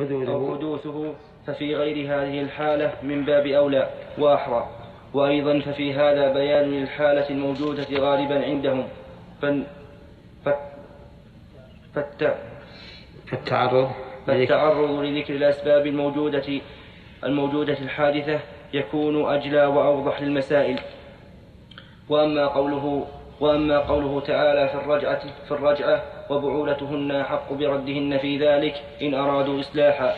أو حدوده حدوثه ففي غير هذه الحالة من باب أولى وأحرى. وأيضا ففي هذا بيان للحالة الموجودة غالبا عندهم. فن فت فالتعرض فالتعرض لذكر الأسباب الموجودة الموجودة الحادثة يكون أجلى وأوضح للمسائل. وأما قوله وأما قوله تعالى في الرجعة في الرجعة وبعولتهن أحق بردهن في ذلك إن أرادوا إصلاحا.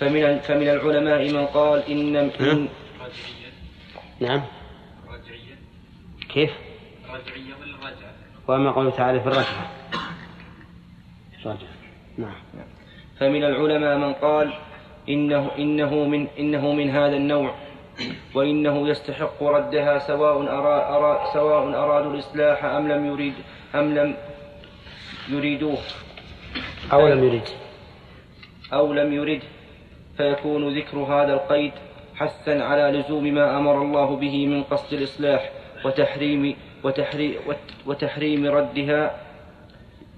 فمن فمن العلماء من قال إن, إن نعم. رجعية كيف؟ رجعية ولا رجعة؟ وأما قوله تعالى في الرجعة. رجعة نعم. فمن العلماء من قال إنه إنه من إنه من هذا النوع. وإنه يستحق ردها سواء أرا أرا سواء أرادوا الإصلاح أم لم يريد أم لم يريدوه. أو لم يريد. أو لم يرد فيكون ذكر هذا القيد حثا على لزوم ما أمر الله به من قصد الإصلاح وتحريم وتحريم وتحريم ردها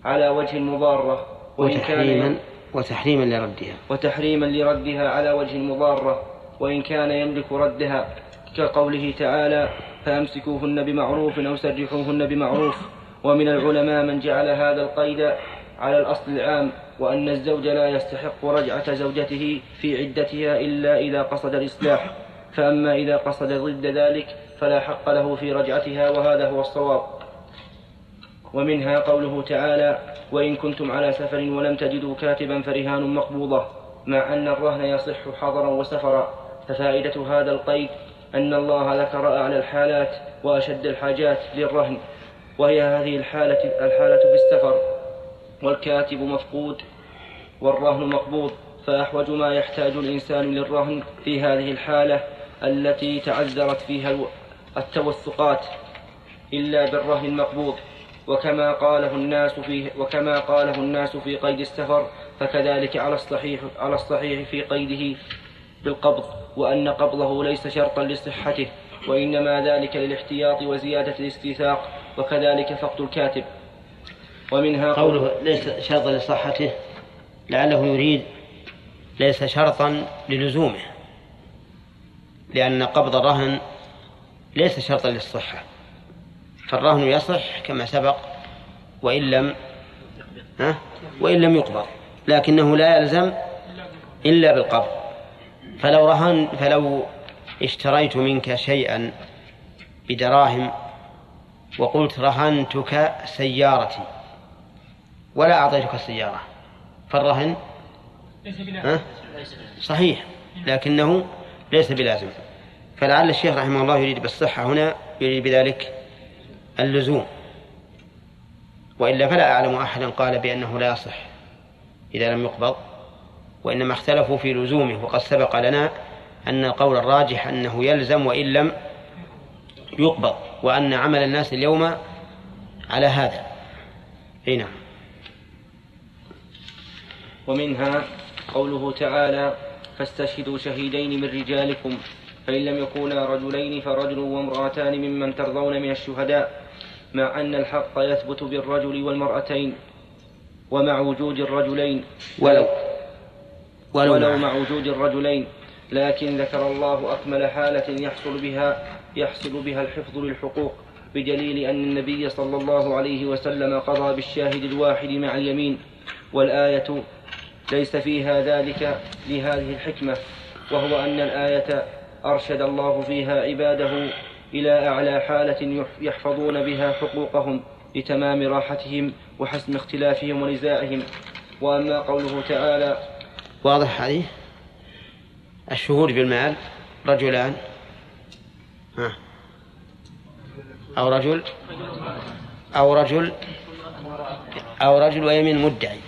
على وجه المضارة وإن وتحريما كان وتحريما لردها. وتحريما لردها على وجه المضارة وإن كان يملك ردها كقوله تعالى فأمسكوهن بمعروف أو سرحوهن بمعروف. ومن العلماء من جعل هذا القيد على الأصل العام وأن الزوج لا يستحق رجعة زوجته في عدتها إلا إذا قصد الإصلاح. فأما إذا قصد ضد ذلك فلا حق له في رجعتها وهذا هو الصواب. ومنها قوله تعالى وإن كنتم على سفر ولم تجدوا كاتبا فرهان مقبوضة مع أن الرهن يصح حضرا وسفرا. ففائدة هذا القيد أن الله ذكر أعلى الحالات وأشد الحاجات للرهن وهي هذه الحالة الحالة في السفر والكاتب مفقود والرهن مقبوض فأحوج ما يحتاج الإنسان للرهن في هذه الحالة التي تعذرت فيها التوثقات إلا بالرهن المقبوض. وكما قاله الناس في وكما قاله الناس في قيد السفر فكذلك على الصحيح على الصحيح في قيده بالقبض وأن قبضه ليس شرطا لصحته وإنما ذلك للاحتياط وزيادة الاستيثاق وكذلك فقد الكاتب. ومنها قوله ليس شرطا لصحته لعله يريد ليس شرطا للزومه لأن قبض الرهن ليس شرطا للصحة. فالرهن يصح كما سبق وإن لم ها؟ وإن لم يقبض لكنه لا يلزم إلا بالقبض. فلو رهن فلو اشتريت منك شيئا بدراهم وقلت رهنتك سيارتي ولا أعطيتك السيارة فالرهن؟ صحيح لكنه ليس بلازم. فلعل الشيخ رحمه الله يريد بالصحة هنا يريد بذلك اللزوم. وإلا فلا أعلم أحدا قال بأنه لا يصح إذا لم يقبض. وإنما اختلفوا في لزومه. وقد سبق لنا أن القول الراجح أنه يلزم وإن لم يقبض وأن عمل الناس اليوم على هذا. أي نعم. ومنها قوله تعالى فاستشهدوا شهيدين من رجالكم فإن لم يكونا رجلين فرجل وامرأتان ممن ترضون من الشهداء مع أن الحق يثبت بالرجل والمرأتين ومع وجود الرجلين. ولو ولو, مع وجود الرجلين لكن ذكر الله أكمل حالة يحصل بها يحصل بها الحفظ للحقوق بدليل أن النبي صلى الله عليه وسلم قضى بالشاهد الواحد مع اليمين. والآية ليس فيها ذلك لهذه الحكمة وهو أن الآية أرشد الله فيها عباده إلى أعلى حالة يح- يحفظون بها حقوقهم لتمام راحتهم وحسم اختلافهم ونزاعهم. وأما قوله تعالى واضح هذه؟ الشهود بالمال رجلان. ها. أو رجل. أو رجل. أو رجل ويمين مدعي.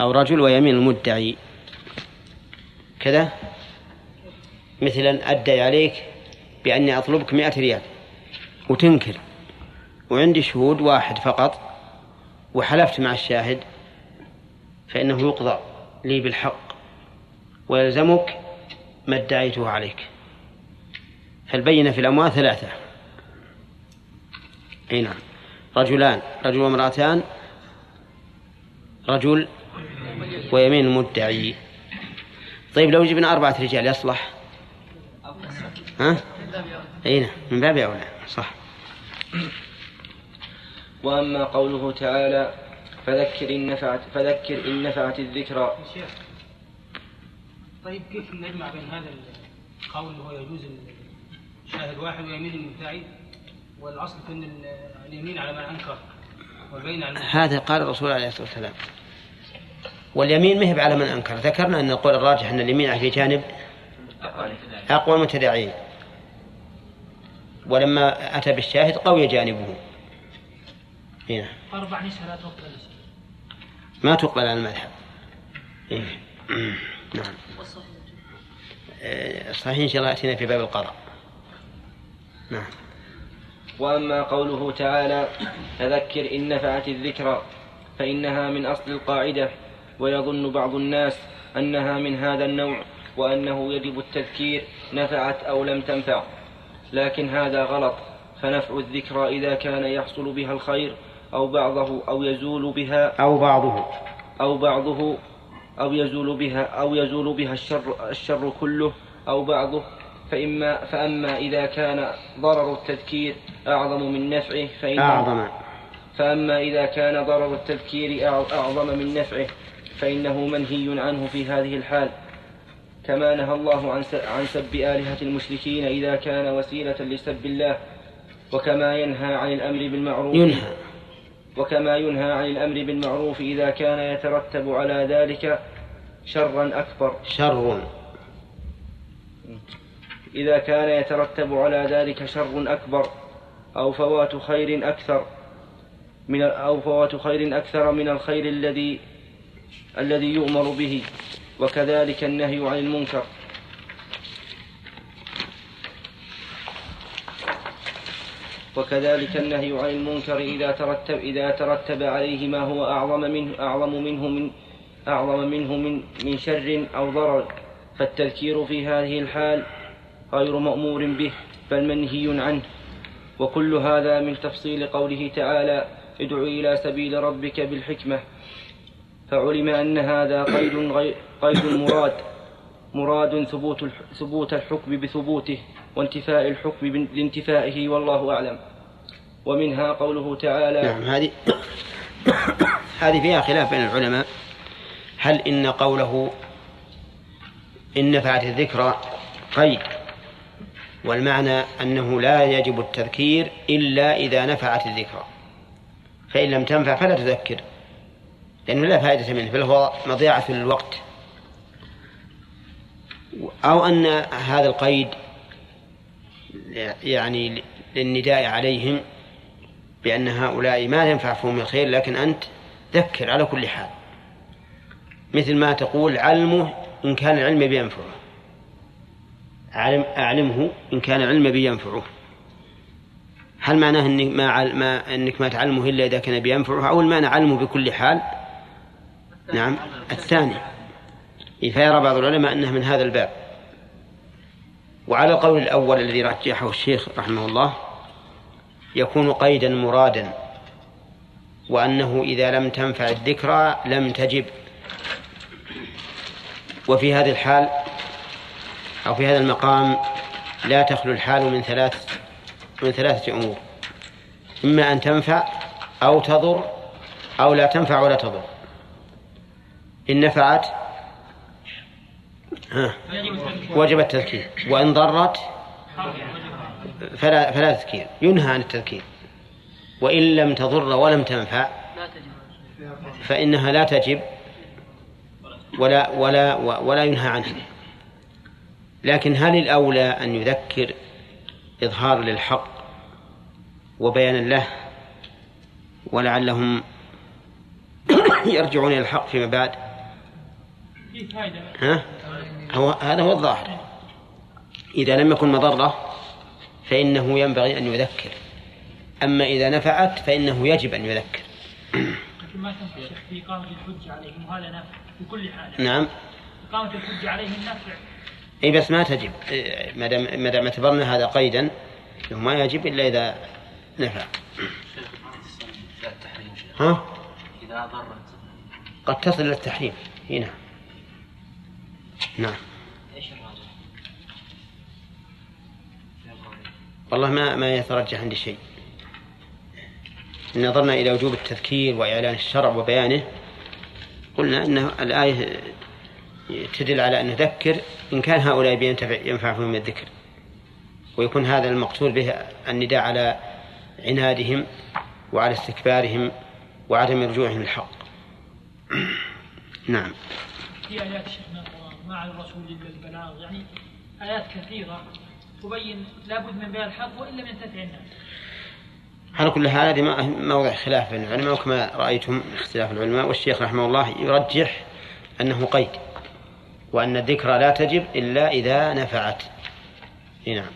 أو رجل ويمين المدعي كذا. مثلا أدعي عليك بأني أطلبك مئة ريال. وتنكر. وعندي شهود واحد فقط. وحلفت مع الشاهد. فإنه يقضى. لي بالحق ويلزمك ما ادعيته عليك. فالبينة في الأموال ثلاثة. أي نعم. رجلان رجل وامرأتان رجل ويمين المدعي طيب لو جبنا أربعة رجال يصلح؟ ها؟ أي نعم. من باب أولى صح. وأما قوله تعالى فذكر إن نفعت فذكر إن نفعت الذكرى. شيخ طيب كيف نجمع بين هذا القول اللي هو يجوز شاهد واحد ويمين المدعي والأصل في أن اليمين على من أنكر والبين على من هذا قال الرسول عليه الصلاة والسلام. واليمين مهب على من أنكر. ذكرنا أن القول الراجح أن اليمين في جانب أقوى المتداعين. ولما أتى بالشاهد قوي جانبه. هنا أربع نساء لا تقبل ما تقبل على المذهب إيه. نعم. آه، صحيح إن شاء الله يأتينا في باب القضاء. نعم. وأما قوله تعالى فذكر إن نفعت الذكرى فإنها من أصل القاعدة. ويظن بعض الناس أنها من هذا النوع وأنه يجب التذكير نفعت أو لم تنفع. لكن هذا غلط فنفع الذكرى إذا كان يحصل بها الخير أو بعضه أو يزول بها أو بعضه. أو بعضه أو يزول بها أو يزول بها الشر الشر كله أو بعضه. فإما فأما إذا كان ضرر التذكير أعظم من نفعه فإن أعظم. فأما إذا كان ضرر التذكير أع- أعظم من نفعه فإنه منهي عنه في هذه الحال. كما نهى الله عن عن سب آلهة المشركين إذا كان وسيلة لسب الله وكما ينهى عن الأمر بالمعروف. ينهى. وكما ينهى عن الأمر بالمعروف إذا كان يترتب على ذلك شرا أكبر. شر. إذا كان يترتب على ذلك شر أكبر أو فوات خير أكثر من أو فوات خير أكثر من الخير الذي الذي يؤمر به وكذلك النهي عن المنكر. وكذلك النهي عن المنكر إذا ترتب إذا ترتب عليه ما هو أعظم منه أعظم منه من أعظم منه من من شر أو ضرر. فالتذكير في هذه الحال غير مأمور به بل منهي عنه. وكل هذا من تفصيل قوله تعالى ادع إلى سبيل ربك بالحكمة. فعلم أن هذا قيد غير قيد مراد مراد ثبوت ثبوت الحكم بثبوته. وانتفاء الحكم لانتفائه والله أعلم. ومنها قوله تعالى نعم هذه هذه فيها خلاف بين العلماء. هل إن قوله إن نفعت الذكرى قيد والمعنى أنه لا يجب التذكير إلا إذا نفعت الذكرى فإن لم تنفع فلا تذكر لأنه لا فائدة منه بل هو مضيعة للوقت أو أن هذا القيد يعني للنداء عليهم بأن هؤلاء ما ينفع فيهم الخير لكن أنت ذكر على كل حال. مثل ما تقول علمه إن كان العلم بينفعه. علم أعلمه إن كان العلم بينفعه. هل معناه إنك ما. ما إنك ما تعلمه إلا إذا كان بينفعه؟ أو المعنى علمه بكل حال؟ نعم. الثاني. فيرى بعض العلماء أنه من هذا الباب. وعلى القول الأول الذي رجحه الشيخ رحمه الله يكون قيدا مرادا وأنه إذا لم تنفع الذكرى لم تجب. وفي هذه الحال أو في هذا المقام لا تخلو الحال من ثلاث من ثلاثة أمور. إما أن تنفع أو تضر أو لا تنفع ولا تضر. إن نفعت وجب التذكير. وإن ضرت فلا فلا تذكير. ينهى عن التذكير. وإن لم تضر ولم تنفع فإنها لا تجب ولا ولا ولا ينهى عنها. لكن هل الأولى أن يذكر إظهار للحق وبيانا له ولعلهم يرجعون إلى الحق فيما بعد؟ ها؟ هو هذا هو الظاهر إذا لم يكن مضرة فإنه ينبغي أن يذكر أما إذا نفعت فإنه يجب أن يذكر لكن ما تنفع الشيخ في إقامة الحجة عليهم وهذا نافع في كل حال نعم إقامة الحجة عليهم نافع اي بس ما تجب إيه، ما دام ما دام اعتبرنا هذا قيدا انه ما يجب الا اذا نفع التحريم شيخ ها إذا ضرت قد تصل إلى التحريم اي نعم نعم. إيش الراجح؟ والله ما ما يترجح عندي شيء. إن نظرنا إلى وجوب التذكير وإعلان الشرع وبيانه. قلنا أن الآية تدل على أن نذكر إن كان هؤلاء بينتفع ينفع فيهم الذكر. ويكون هذا المقصود به النداء على عنادهم وعلى استكبارهم وعدم رجوعهم للحق. نعم. في آيات شيخنا ما على الرسول إلا البلاغ يعني آيات كثيرة تبين لابد من بيان الحق وإن لم ينتفع الناس. على كل حال هذه موضع خلاف بين العلماء وكما رأيتم اختلاف العلماء والشيخ رحمه الله يرجح أنه قيد وأن الذكرى لا تجب إلا إذا نفعت. نعم.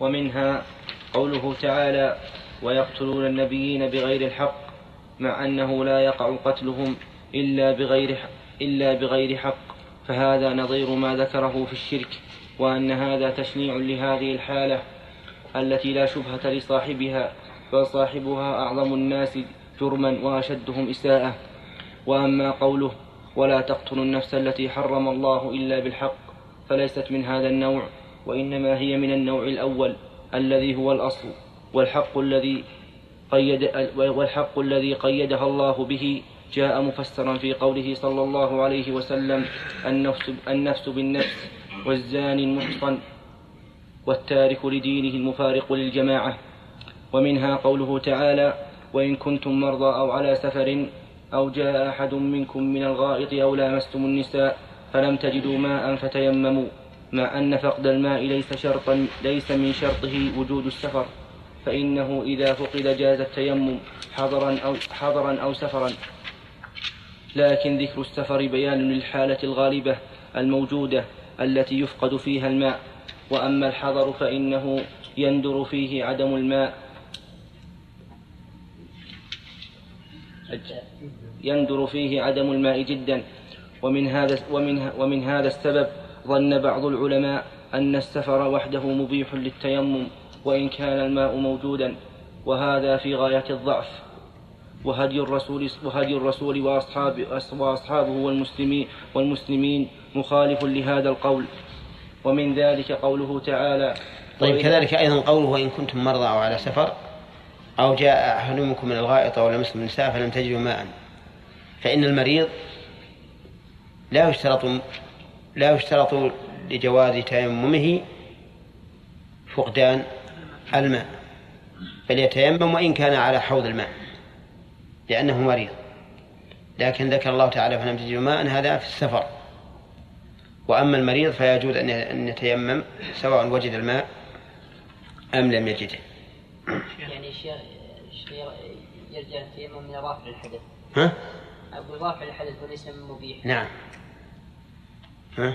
ومنها قوله تعالى ويقتلون النبيين بغير الحق مع أنه لا يقع قتلهم إلا بغير إلا بغير حق فهذا نظير ما ذكره في الشرك وأن هذا تشنيع لهذه الحالة التي لا شبهة لصاحبها بل صاحبها أعظم الناس جرما وأشدهم إساءة. وأما قوله ولا تقتلوا النفس التي حرم الله إلا بالحق فليست من هذا النوع وإنما هي من النوع الأول الذي هو الأصل والحق الذي قيد والحق الذي قيدها الله به جاء مفسرا في قوله صلى الله عليه وسلم النفس النفس بالنفس والزاني المحصن والتارك لدينه المفارق للجماعة. ومنها قوله تعالى وإن كنتم مرضى أو على سفر أو جاء أحد منكم من الغائط أو لامستم النساء فلم تجدوا ماء فتيمموا مع أن فقد الماء ليس شرطا ليس من شرطه وجود السفر فإنه إذا فقد جاز التيمم حضرا أو حضرا أو سفرا. لكن ذكر السفر بيان للحالة الغالبة الموجودة التي يفقد فيها الماء. وأما الحضر فإنه يندر فيه عدم الماء. يندر فيه عدم الماء جدا. ومن هذا ومن ومن هذا السبب ظن بعض العلماء أن السفر وحده مبيح للتيمم وإن كان الماء موجودا. وهذا في غاية الضعف. وهدي الرسول وهدي الرسول وأصحاب وأصحابه والمسلمين والمسلمين مخالف لهذا القول. ومن ذلك قوله تعالى طيب كذلك أيضا قوله وإن كنتم مرضى أو على سفر أو جاء أحد منكم من الغائط أو لمس النساء فلم تجدوا ماء فإن المريض لا يشترط لا يشترط لجواز تيممه فقدان الماء بل يتيمم وإن كان على حوض الماء. لأنه مريض. لكن ذكر الله تعالى فلم تجدوا ماء هذا في السفر. وأما المريض فيجوز أن يتيمم سواء وجد الماء أم لم يجده. يعني الشيخ يرجع التيمم من رافع الحدث. ها؟ أقول رافع الحدث وليس من مبيح. نعم. ها؟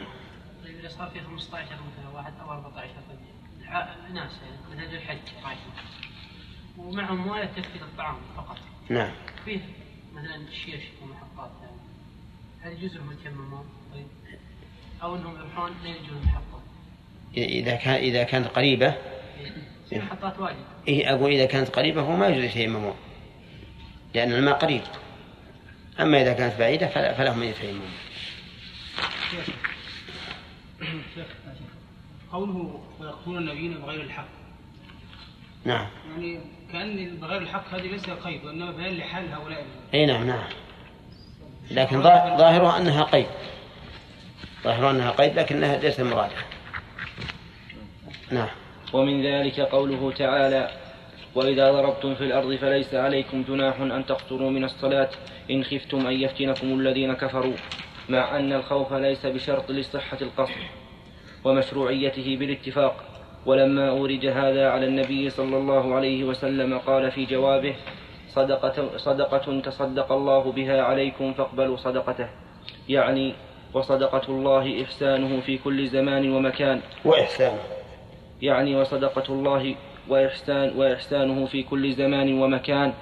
طيب إذا صار في 15 مثلا واحد أو 14 طيب. ناس من أجل الحج رايحين ومعهم مويه تكفي الطعام فقط. نعم. فيه مثلا الشيش ومحطات يعني. هل يجوز لهم يتيممون؟ طيب. أو أنهم يروحون لا يجوز المحطة إذا كان إذا كانت قريبة. في محطات واجد. إيه أقول إذا كانت قريبة فهو ما يجوز يتيممون. لأن الماء قريب. أما إذا كانت بعيدة فلهم أن يتيممون. قوله ويقتلون النبيين بغير الحق. نعم. يعني كأن بغير الحق هذه ليس قيد وإنما بيان لحال هؤلاء. أي نعم نعم. لكن ظاهرها أنها قيد. ظاهرها أنها قيد لكنها ليست مرادة نعم. ومن ذلك قوله تعالى وإذا ضربتم في الأرض فليس عليكم جناح أن تقصروا من الصلاة إن خفتم أن يفتنكم الذين كفروا مع أن الخوف ليس بشرط لصحة القصر ومشروعيته بالاتفاق. ولما أورد هذا على النبي صلى الله عليه وسلم قال في جوابه صدقة, صدقة تصدق الله بها عليكم فاقبلوا صدقته. يعني وصدقة الله إحسانه في كل زمان ومكان. وإحسانه. يعني وصدقة الله وإحسان وإحسانه في كل زمان ومكان.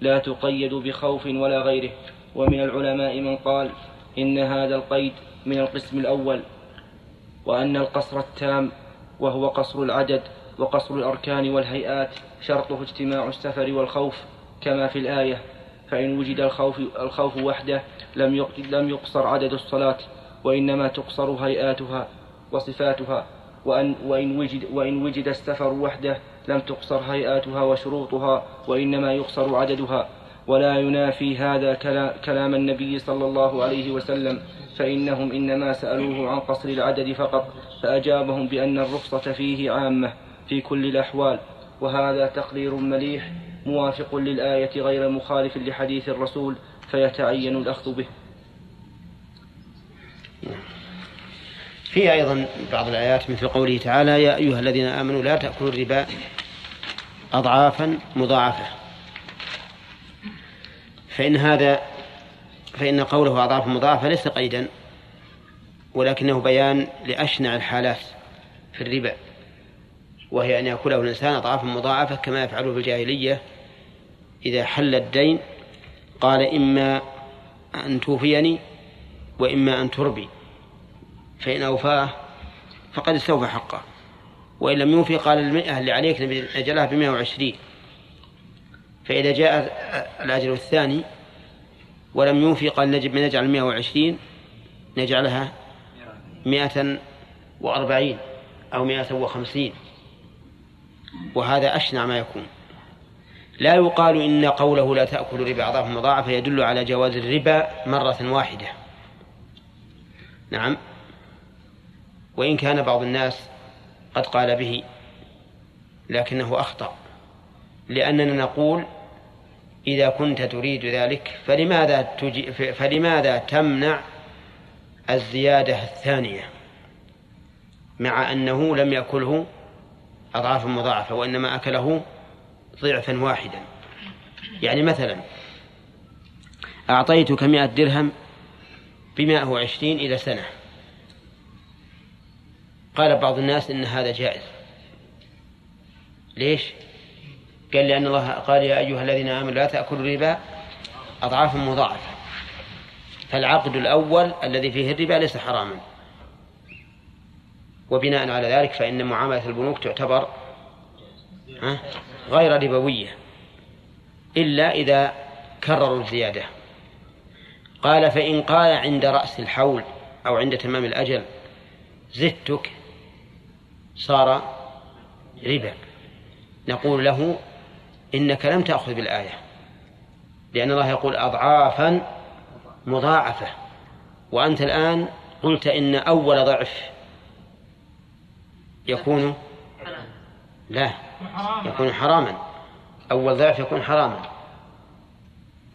لا تقيد بخوف ولا غيره. ومن العلماء من قال إن هذا القيد من القسم الأول وأن القصر التام وهو قصر العدد وقصر الأركان والهيئات شرطه اجتماع السفر والخوف كما في الآية فإن وجد الخوف, الخوف وحده لم لم يقصر عدد الصلاة وإنما تقصر هيئاتها وصفاتها وأن وإن وجد وإن وجد السفر وحده لم تقصر هيئاتها وشروطها وإنما يقصر عددها. ولا ينافي هذا كلا- كلام النبي صلى الله عليه وسلم. فإنهم إنما سألوه عن قصر العدد فقط فأجابهم بأن الرخصة فيه عامة في كل الأحوال وهذا تقرير مليح موافق للآية غير مخالف لحديث الرسول فيتعين الأخذ به. في أيضا بعض الآيات مثل قوله تعالى يا أيها الذين آمنوا لا تأكلوا الربا أضعافا مضاعفة. فإن هذا فإن قوله أضعافا مضاعفة ليس قيدا ولكنه بيان لأشنع الحالات في الربا وهي أن يأكله الإنسان أضعافا مضاعفة كما يفعله في الجاهلية. إذا حل الدين قال إما أن توفيني وإما أن تربي فإن أوفاه فقد استوفى حقه وإن لم يوفي قال المئة اللي عليك نجلها بمئة وعشرين. فإذا جاء الأجل الثاني ولم يوفي قال نجب نجعل مئة وعشرين نجعلها مئة وأربعين أو مئة وخمسين. وهذا أشنع ما يكون. لا يقال إن قوله لا تأكل ربا أضعاف مضاعفة يدل على جواز الربا مرة واحدة. نعم. وإن كان بعض الناس قد قال به لكنه أخطأ. لأننا نقول إذا كنت تريد ذلك فلماذا تجي فلماذا تمنع الزيادة الثانية؟ مع أنه لم يأكله أضعافا مضاعفة وإنما أكله ضعفا واحدا. يعني مثلا أعطيتك مئة درهم بمائة وعشرين إلى سنة. قال بعض الناس إن هذا جائز. ليش؟ قال لأن الله قال يا أيها الذين آمنوا لا تأكلوا الربا أضعافا مضاعفة. فالعقد الأول الذي فيه الربا ليس حراما. وبناء على ذلك فإن معاملة البنوك تعتبر غير ربوية إلا إذا كرروا الزيادة. قال فإن قال عند رأس الحول أو عند تمام الأجل زدتك صار ربا. نقول له إنك لم تأخذ بالآية لأن الله يقول أضعافا مضاعفة. وأنت الآن قلت إن أول ضعف يكون لا يكون حراما. أول ضعف يكون حراما.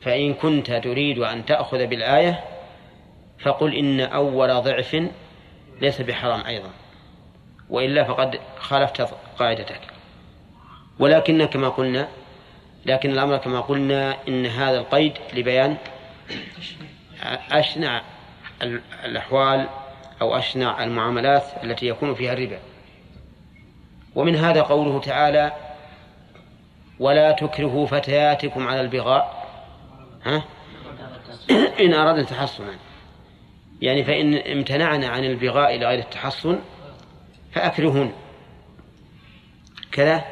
فإن كنت تريد أن تأخذ بالآية فقل إن أول ضعف ليس بحرام أيضا. وإلا فقد خالفت قاعدتك. ولكن كما قلنا لكن الأمر كما قلنا إن هذا القيد لبيان أشنع الأحوال أو أشنع المعاملات التي يكون فيها الربا. ومن هذا قوله تعالى ولا تكرهوا فتياتكم على البغاء. ها؟ إن أردنا تحصنا. يعني فإن امتنعنا عن البغاء لغير التحصن فأكرهن. كذا؟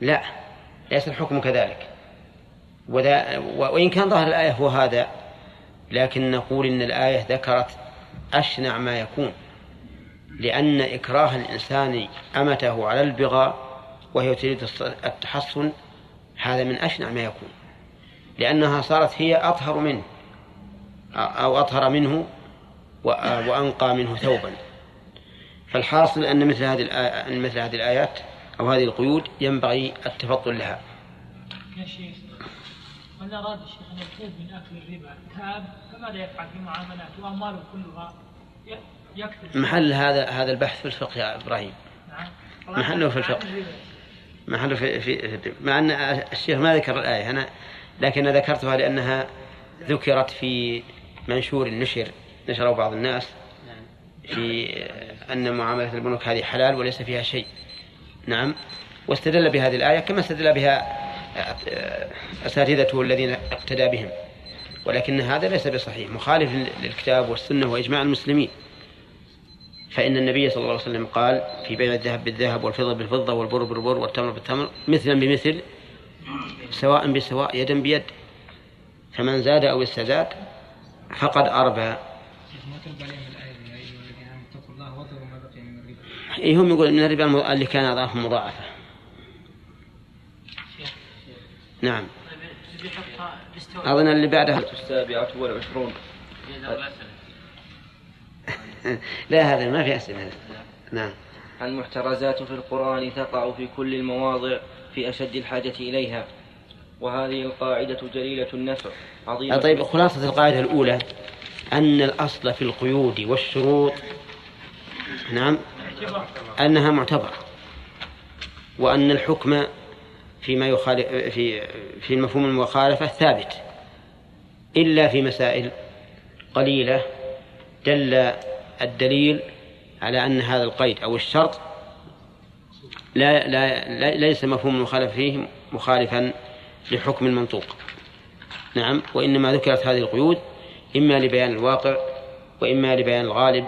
لا. ليس الحكم كذلك. وذا وإن كان ظاهر الآية هو هذا لكن نقول إن الآية ذكرت أشنع ما يكون لأن إكراه الإنسان أمته على البغاء وهي تريد التحصن هذا من أشنع ما يكون. لأنها صارت هي أطهر منه أو أطهر منه وأنقى منه ثوبا. فالحاصل أن مثل هذه مثل هذه الآيات أو هذه القيود ينبغي التفضل لها. يا شيخ من أراد الشيخ أن يتوب من أكل الربا تاب فماذا يفعل في معاملاته وأمواله كلها يكتب محل هذا هذا البحث في الفقه يا إبراهيم. نعم محله في الفقه. محله في, في, في مع أن الشيخ ما ذكر الآية أنا لكن ذكرتها لأنها ذكرت في منشور نشر نشره بعض الناس في أن معاملة البنوك هذه حلال وليس فيها شيء نعم. واستدل بهذه الآية كما استدل بها أساتذته الذين اقتدى بهم. ولكن هذا ليس بصحيح. مخالف للكتاب والسنة وإجماع المسلمين. فإن النبي صلى الله عليه وسلم قال في بيع الذهب بالذهب والفضة بالفضة والبر بالبر والتمر بالتمر مثلا بمثل سواء بسواء يدا بيد. فمن زاد أو استزاد فقد أربى ما ترد عليهم الآية يا أيها الذين آمنوا اتقوا الله وذروا ما بقي من الربا إيه هم يقول من الربا اللي كان أضعاف مضاعفة. نعم. أظن اللي بعدها السابعة والعشرون. لا هذا ما في أسئلة. نعم. المحترزات في القرآن تقع في كل المواضع في أشد الحاجة إليها. وهذه القاعدة جليلة النفع عظيمة طيب خلاصة القاعدة الأولى أن الأصل في القيود والشروط نعم. أنها معتبرة وأن الحكم فيما يخالف في في المفهوم المخالفة ثابت إلا في مسائل قليلة دل الدليل على أن هذا القيد أو الشرط لا, لا ليس مفهوم المخالفة فيه مخالفا لحكم المنطوق. نعم وإنما ذكرت هذه القيود إما لبيان الواقع وإما لبيان الغالب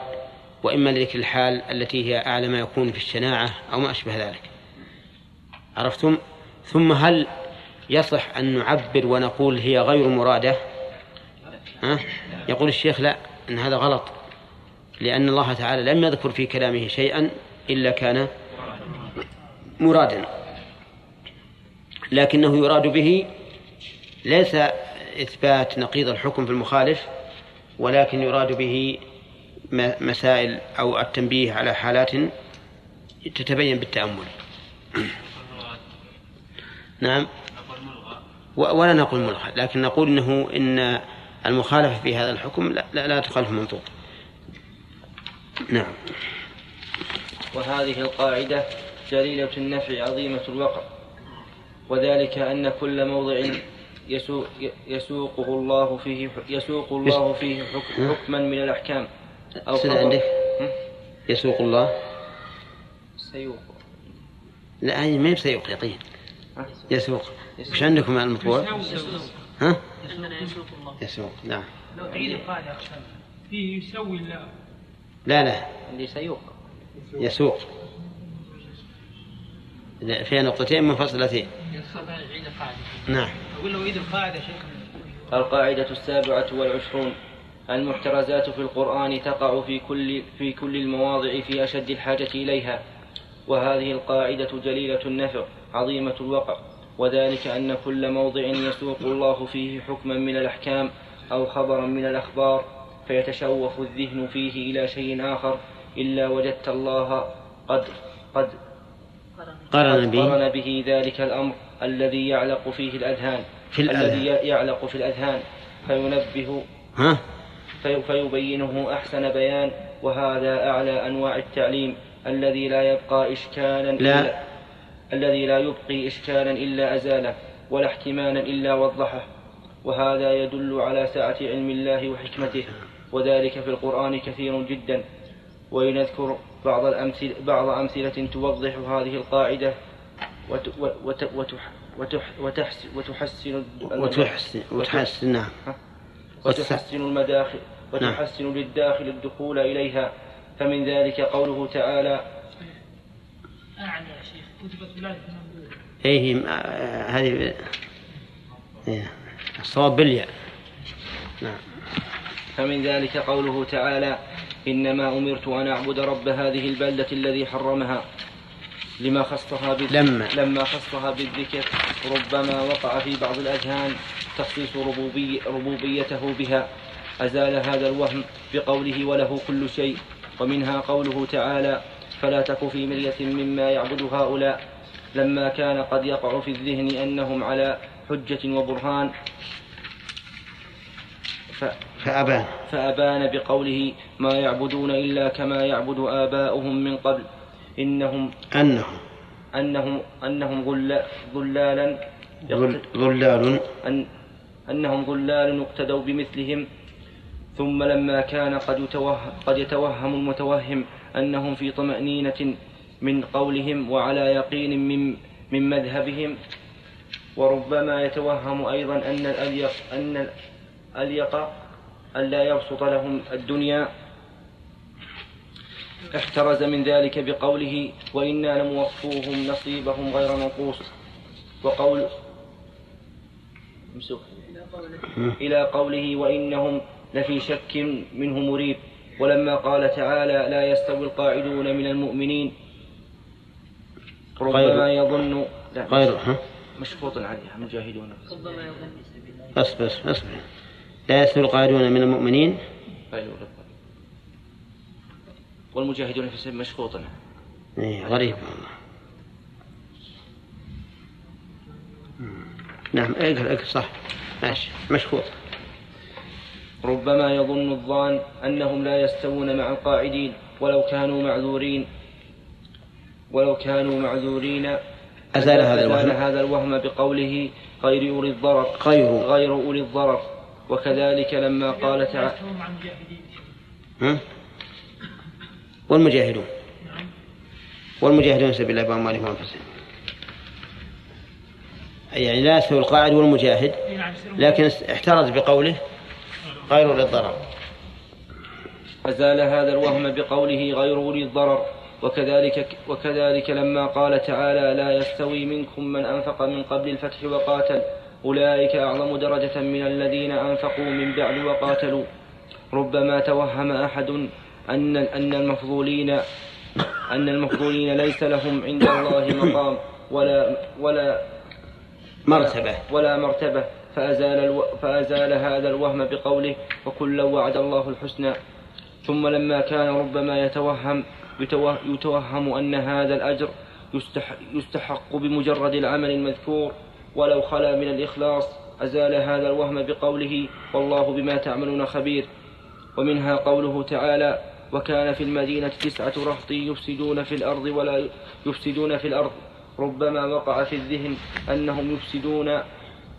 وإما لذكر الحال التي هي أعلى ما يكون في الشناعة أو ما أشبه ذلك. عرفتم؟ ثم هل يصح أن نعبر ونقول هي غير مرادة؟ ها؟ يقول الشيخ لا أن هذا غلط. لأن الله تعالى لم يذكر في كلامه شيئا إلا كان مرادا. لكنه يراد به ليس إثبات نقيض الحكم في المخالف ولكن يراد به مسائل أو التنبيه على حالات تتبين بالتأمل. نعم. ولا نقول ملغى لكن نقول إنه إن المخالفة في هذا الحكم لا, لا, لا تخالف المنطوق. نعم. وهذه القاعدة جليلة النفع عظيمة الوقع وذلك أن كل موضع يسوق يسوقه الله فيه يسوق الله فيه حكم حكما من الأحكام. أو خبر- عندك؟ يسوق الله؟ سيوق. لا هي ما هي بسيوق يقين؟ يسوق. وش عندكم على المطبوع؟ ها؟ يسوق الله. يسوق نعم. لو تعيد القاعدة فيه يسوي الله لا لا. اللي سيوق. يسوق. لا، فيها نقطتين منفصلتين عيد القاعدة. نعم. أقول له عيد القاعدة يا شيخ. القاعدة السابعة والعشرون. المحترزات في القرآن تقع في كل في كل المواضع في أشد الحاجة إليها وهذه القاعدة جليلة النفع عظيمة الوقع وذلك أن كل موضع يسوق الله فيه حكما من الأحكام أو خبرا من الأخبار فيتشوف الذهن فيه إلى شيء آخر إلا وجدت الله قد قد قرن به قرن به ذلك الأمر الذي يعلق فيه الأذهان في الأذهان. الذي يعلق في الأذهان فينبه ها فيبينه أحسن بيان وهذا أعلى أنواع التعليم الذي لا يبقى إشكالا لا. إلا الذي لا يبقي إشكالا إلا أزاله ولا احتمالا إلا وضحه. وهذا يدل على سعة علم الله وحكمته وذلك في القرآن كثير جدا. ولنذكر بعض الأمثلة بعض أمثلة توضح هذه القاعدة وت وت وتح وتح وتحس وتحسن وتحسن وتحسن نعم. وتحسن المداخل وتحسن للداخل الدخول إليها. فمن ذلك قوله تعالى أعني يا شيخ كتبت ولاية إيه آه، هذه إيه. الصواب بالياء نعم. فمن ذلك قوله تعالى إنما أمرت أن أعبد رب هذه البلدة الذي حرمها. لما خصها بالذكر لما. لما خصها بالذكر ربما وقع في بعض الأذهان تخصيص ربوبي ربوبيته بها. أزال هذا الوهم بقوله وله كل شيء ومنها قوله تعالى فلا تك في مرية مما يعبد هؤلاء لما كان قد يقع في الذهن أنهم على حجة وبرهان ف فأبان. فأبان بقوله ما يعبدون إلا كما يعبد آباؤهم من قبل إنهم أنه أنهم أنهم ظل- ظلالا ظل- ظلال أن أنهم ظلال اقتدوا بمثلهم. ثم لما كان قد يتوهم, قد يتوهم المتوهم أنهم في طمأنينة من قولهم وعلى يقين من من مذهبهم. وربما يتوهم أيضا أن الأليق أن الأليق ألا يبسط لهم الدنيا. احترز من ذلك بقوله وإنا لموفوهم نصيبهم غير منقوص. وقول إلى قوله وإنهم لفي شك منه مريب. ولما قال تعالى لا يستوي القاعدون من المؤمنين. ربما يظن غير مشفوط عليها مجاهدون ربما يظن. بس بس اصبر لا يستوي القاعدون من المؤمنين. غير. والمجاهدون في سبيل مشفوط إيه غريب والله. نعم اقرأ اقرأ صح. ماشي مشفوط ربما يظن الظان أنهم لا يستوون مع القاعدين ولو كانوا معذورين. ولو كانوا معذورين. أزال هذا الوهم. أزال هذا الوهم بقوله غير أولي الضرر. غير. غير أولي الضرر. وكذلك لما قال تعالى يستوون مع المجاهدين ها؟ والمجاهدون. والمجاهدون في سبيل الله بأموالهم وأنفسهم. يعني لا يستوي القاعد والمجاهد لكن احترز بقوله غير للضرر أزال هذا الوهم بقوله غير أولي الضرر. وكذلك وكذلك لما قال تعالى لا يستوي منكم من أنفق من قبل الفتح وقاتل. أولئك أعظم درجة من الذين أنفقوا من بعد وقاتلوا. ربما توهم أحد أن أن المفضولين أن المفضولين ليس لهم عند الله مقام ولا ولا مرتبة. ولا مرتبة. فأزال, ألو... فأزال هذا الوهم بقوله وكلا وعد الله الحسنى. ثم لما كان ربما يتوهم يتوه... يتوهم أن هذا الأجر يستح... يستحق بمجرد العمل المذكور ولو خلا من الإخلاص أزال هذا الوهم بقوله والله بما تعملون خبير. ومنها قوله تعالى وكان في المدينة تسعة رهط يفسدون في الأرض ولا يفسدون في الأرض. ربما وقع في الذهن أنهم يفسدون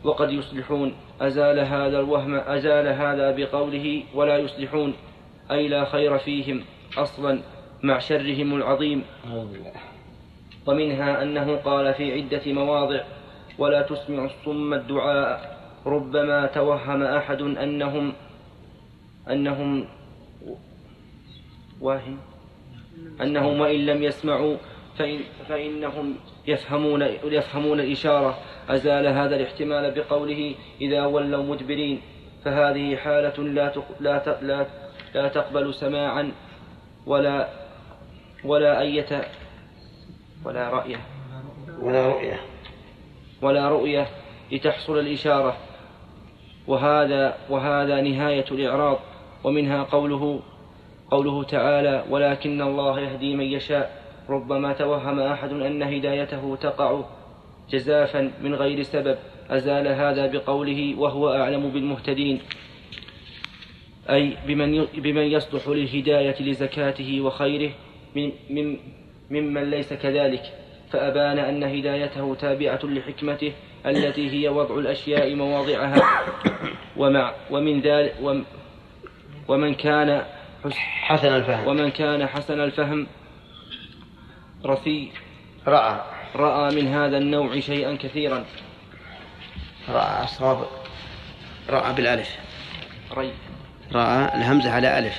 وقد يصلحون. أزال هذا الوهم أزال هذا بقوله ولا يصلحون. أي لا خير فيهم أصلا مع شرهم العظيم. ومنها أنه قال في عدة مواضع ولا تسمع الصم الدعاء. ربما توهم أحد أنهم أنهم واهن أنهم وإن لم يسمعوا فإن فإنهم يفهمون يفهمون الإشارة. أزال هذا الاحتمال بقوله إذا ولوا مدبرين. فهذه حالة لا لا لا لا تقبل سماعا ولا ولا أية ولا رأية ولا رؤية. ولا رؤية لتحصل الإشارة. وهذا وهذا نهاية الإعراض ومنها قوله قوله تعالى ولكن الله يهدي من يشاء ربما توهم أحد أن هدايته تقع جزافا من غير سبب أزال هذا بقوله وهو أعلم بالمهتدين. أي بمن بمن يصلح للهداية لزكاته وخيره من من ممن ليس كذلك فأبان أن هدايته تابعة لحكمته التي هي وضع الأشياء مواضعها. ومع ومن ذلك وم- ومن كان حسن الفهم. ومن كان حسن الفهم رثي رأى. رأى من هذا النوع شيئا كثيرا. رأى الصواب رأى بالألف. ري. رأى الهمزة على ألف.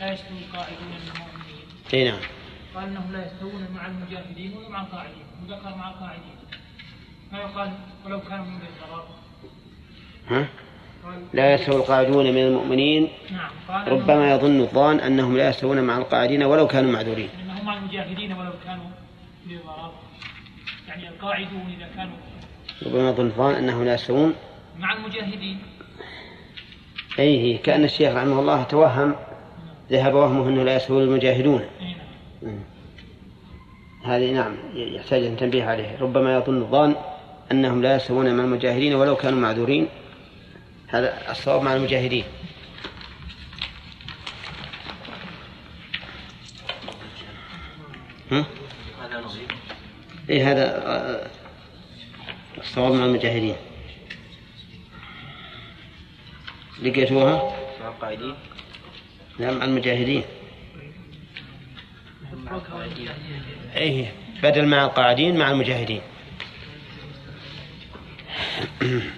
لا يستوي القاعدون من المؤمنين. إي نعم. قال انهم لا يستوون مع المجاهدين ولا مع القاعدين. وذكر مع القاعدين. ما يقال ولو كانوا من بيت ها؟ لا يستوي القاعدون من المؤمنين. نعم قال ربما يظن الظان أنهم لا يستوون مع القاعدين ولو كانوا معذورين. إنهم مع المجاهدين ولو كانوا في يعني القاعدون إذا كانوا ربما يظن الظان أنهم لا يستوون. مع المجاهدين. أي هي كأن الشيخ رحمه الله توهم ذهب وهمه أنه لا يستوون المجاهدون. نعم. هذه نعم يحتاج أن تنبيه عليه. ربما يظن الظان أنهم لا يستوون مع المجاهدين ولو كانوا معذورين. هذا الصواب مع المجاهدين. ها؟ إيه هذا آه، الصواب مع المجاهدين. لقيتوها؟ مع القاعدين. لا مع المجاهدين. إيه بدل مع القاعدين مع المجاهدين.